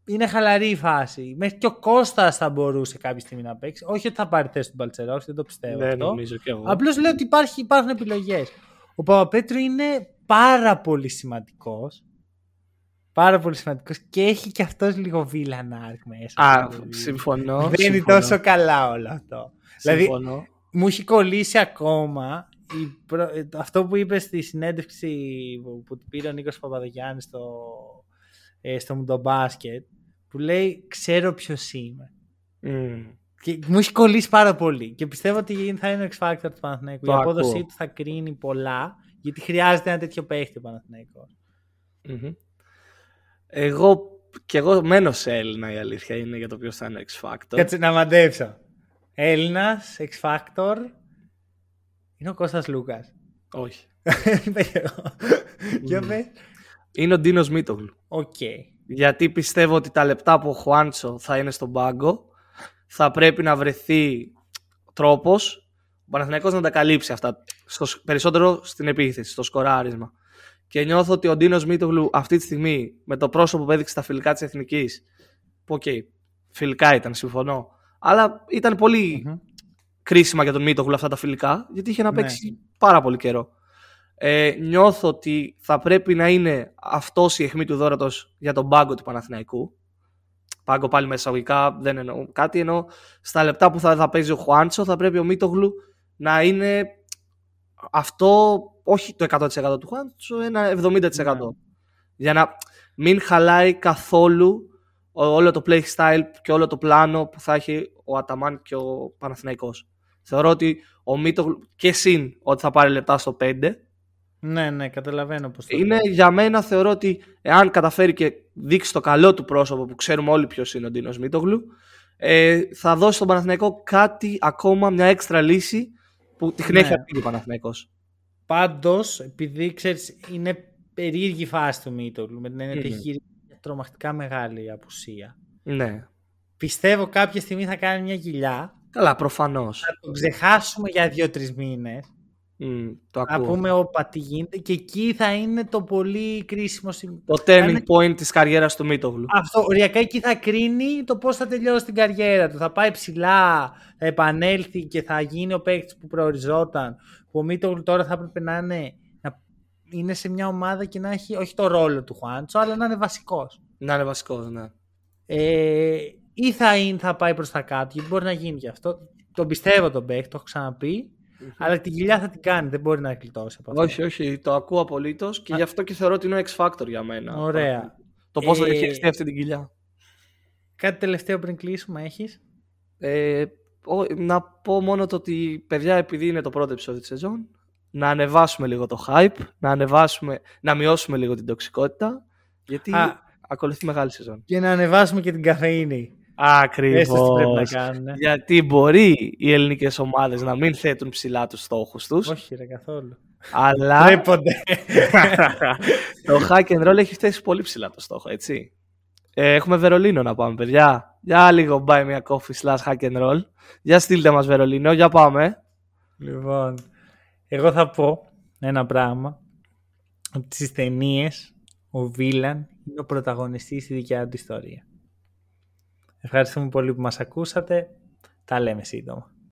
Speaker 1: Είναι χαλαρή η φάση. Μέχρι και ο Κώστας θα μπορούσε κάποια στιγμή να παίξει. Όχι ότι θα πάρει θέση του Μπαλτσερό, δεν το πιστεύω.
Speaker 2: Δεν
Speaker 1: αυτό.
Speaker 2: νομίζω κι εγώ.
Speaker 1: Απλώς λέω ότι υπάρχει, υπάρχουν επιλογές. Ο Παπαπέτρου είναι πάρα πολύ σημαντικός. Πάρα πολύ σημαντικός και έχει και αυτός λίγο villain arc μέσα.
Speaker 2: Α, συμφωνώ.
Speaker 1: Δεν είναι τόσο καλά όλο αυτό. Δηλαδή, μου έχει κολλήσει ακόμα αυτό που είπες στη συνέντευξη που πήρε ο Νίκος Παπαδογιάννης στο, ε, στο Μουντομπάσκετ που λέει ξέρω ποιος είμαι. Mm. Και μου έχει κολλήσει πάρα πολύ και πιστεύω ότι θα είναι ο X Factor του Παναθηναϊκού. Η απόδοσή του θα κρίνει πολλά γιατί χρειάζεται ένα τέτοιο παίχτη ο Παναθηναϊκός.
Speaker 2: Mm-hmm. Εγώ και εγώ μένω σε Έλληνα η αλήθεια είναι για το ποιος θα είναι X Factor.
Speaker 1: Κάτσε να μαντέψω. Έλληνας, X Factor. Είναι ο Κώστας Σλούκας.
Speaker 2: Όχι. *laughs*
Speaker 1: Για πες;
Speaker 2: Είναι ο Ντίνος Μίτογλου.
Speaker 1: Οκ.
Speaker 2: Γιατί πιστεύω ότι τα λεπτά που ο Χουάντσο θα είναι στον πάγκο θα πρέπει να βρεθεί τρόπος ο Παναθηναϊκός να τα καλύψει αυτά. Στο, περισσότερο στην επίθεση, στο σκοράρισμα και νιώθω ότι ο Ντίνος Μίτογλου αυτή τη στιγμή με το πρόσωπο που έδειξε στα φιλικά της Εθνικής. Που οκ, okay, φιλικά ήταν, συμφωνώ. Αλλά ήταν κρίσιμα για τον Μίτογλου αυτά τα φιλικά, γιατί είχε να ναι. παίξει πάρα πολύ καιρό. Ε, νιώθω ότι θα πρέπει να είναι αυτός η αιχμή του δόρατος για τον πάγκο του Παναθηναϊκού. Πάγκο πάλι με εισαγωγικά, δεν εννοώ κάτι. Εννοώ στα λεπτά που θα, θα παίζει ο Χουάντσο, θα πρέπει ο Μίτογλου να είναι αυτό όχι το 100% του Χουάντσο, ένα 70%. Ναι. Για να, μην χαλάει καθόλου όλο το play style και όλο το πλάνο που θα έχει ο Αταμάν και ο Παναθηναϊκός. Θεωρώ ότι ο Μίτογλου και συν ότι θα πάρει λεπτά στο 5.
Speaker 1: Ναι, ναι, καταλαβαίνω πώς το
Speaker 2: Είναι για μένα θεωρώ ότι εάν καταφέρει και δείξει το καλό του πρόσωπο που ξέρουμε όλοι ποιος είναι ο Ντίνος Μίτογλου ε, θα δώσει στον Παναθηναϊκό κάτι ακόμα, μια έξτρα λύση που την έχει ναι. ο Παναθηναϊκός.
Speaker 1: Πάντως, επειδή ξέρεις, είναι περίεργη φάση του Μίτογλου με την έννοια ότι έχει τρομακτικά μεγάλη απουσία.
Speaker 2: Ναι.
Speaker 1: Πιστεύω κάποια στιγμή θα κάνει μια κοιλιά.
Speaker 2: Καλά, προφανώς.
Speaker 1: Θα το ξεχάσουμε για δύο-τρεις μήνες.
Speaker 2: Mm, το
Speaker 1: να πούμε όπα τι γίνεται και εκεί θα είναι το πολύ κρίσιμο σημείο.
Speaker 2: Το turning είναι... point της καριέρας του Μίτογλου.
Speaker 1: Αυτό, οριακά εκεί θα κρίνει το πώς θα τελειώσει την καριέρα του. Θα πάει ψηλά, θα επανέλθει και θα γίνει ο παίκτης που προοριζόταν. Που ο Μίτογλου τώρα θα έπρεπε να είναι είναι σε μια ομάδα και να έχει όχι το ρόλο του Χουάντσο, αλλά να είναι βασικός.
Speaker 2: Να είναι βασικός, ναι.
Speaker 1: Ε, ή θα, είναι, θα πάει προς τα κάτω, γιατί μπορεί να γίνει και αυτό. Τον πιστεύω τον Μπέχ, το έχω ξαναπεί. Mm-hmm. Αλλά την κοιλιά θα την κάνει, δεν μπορεί να γλιτώσει από αυτό.
Speaker 2: Όχι, όχι, το ακούω απολύτως και Α... γι' αυτό και θεωρώ ότι είναι ο X Factor για μένα.
Speaker 1: Ωραία.
Speaker 2: Το πώς θα ε... διαχειριστεί αυτή την κοιλιά.
Speaker 1: Κάτι τελευταίο πριν κλείσουμε έχεις;
Speaker 2: Ε, να πω μόνο το ότι παιδιά, επειδή είναι το πρώτο επεισόδιο της σεζόν, να ανεβάσουμε λίγο το hype, να, ανεβάσουμε, να μειώσουμε λίγο την τοξικότητα, γιατί Α, ακολουθεί μεγάλη σεζόν.
Speaker 1: Και να ανεβάσουμε και την καφεΐνη.
Speaker 2: Ακριβώς. Γιατί μπορεί οι ελληνικές ομάδες να μην θέτουν ψηλά τους στόχους τους.
Speaker 1: Όχι, ρε, καθόλου.
Speaker 2: Αλλά. *laughs* το hack and roll έχει θέσει πολύ ψηλά το στόχο, έτσι. Ε, έχουμε Βερολίνο να πάμε, παιδιά. Για λίγο buy μια coffee slash hack and roll. Για στείλτε μας Βερολίνο, για πάμε.
Speaker 1: Λοιπόν, εγώ θα πω ένα πράγμα. Ότι στις ταινίες ο Βίλαν είναι ο πρωταγωνιστής στη δικιά του ιστορία. Ευχαριστούμε πολύ που μας ακούσατε. Τα λέμε σύντομα.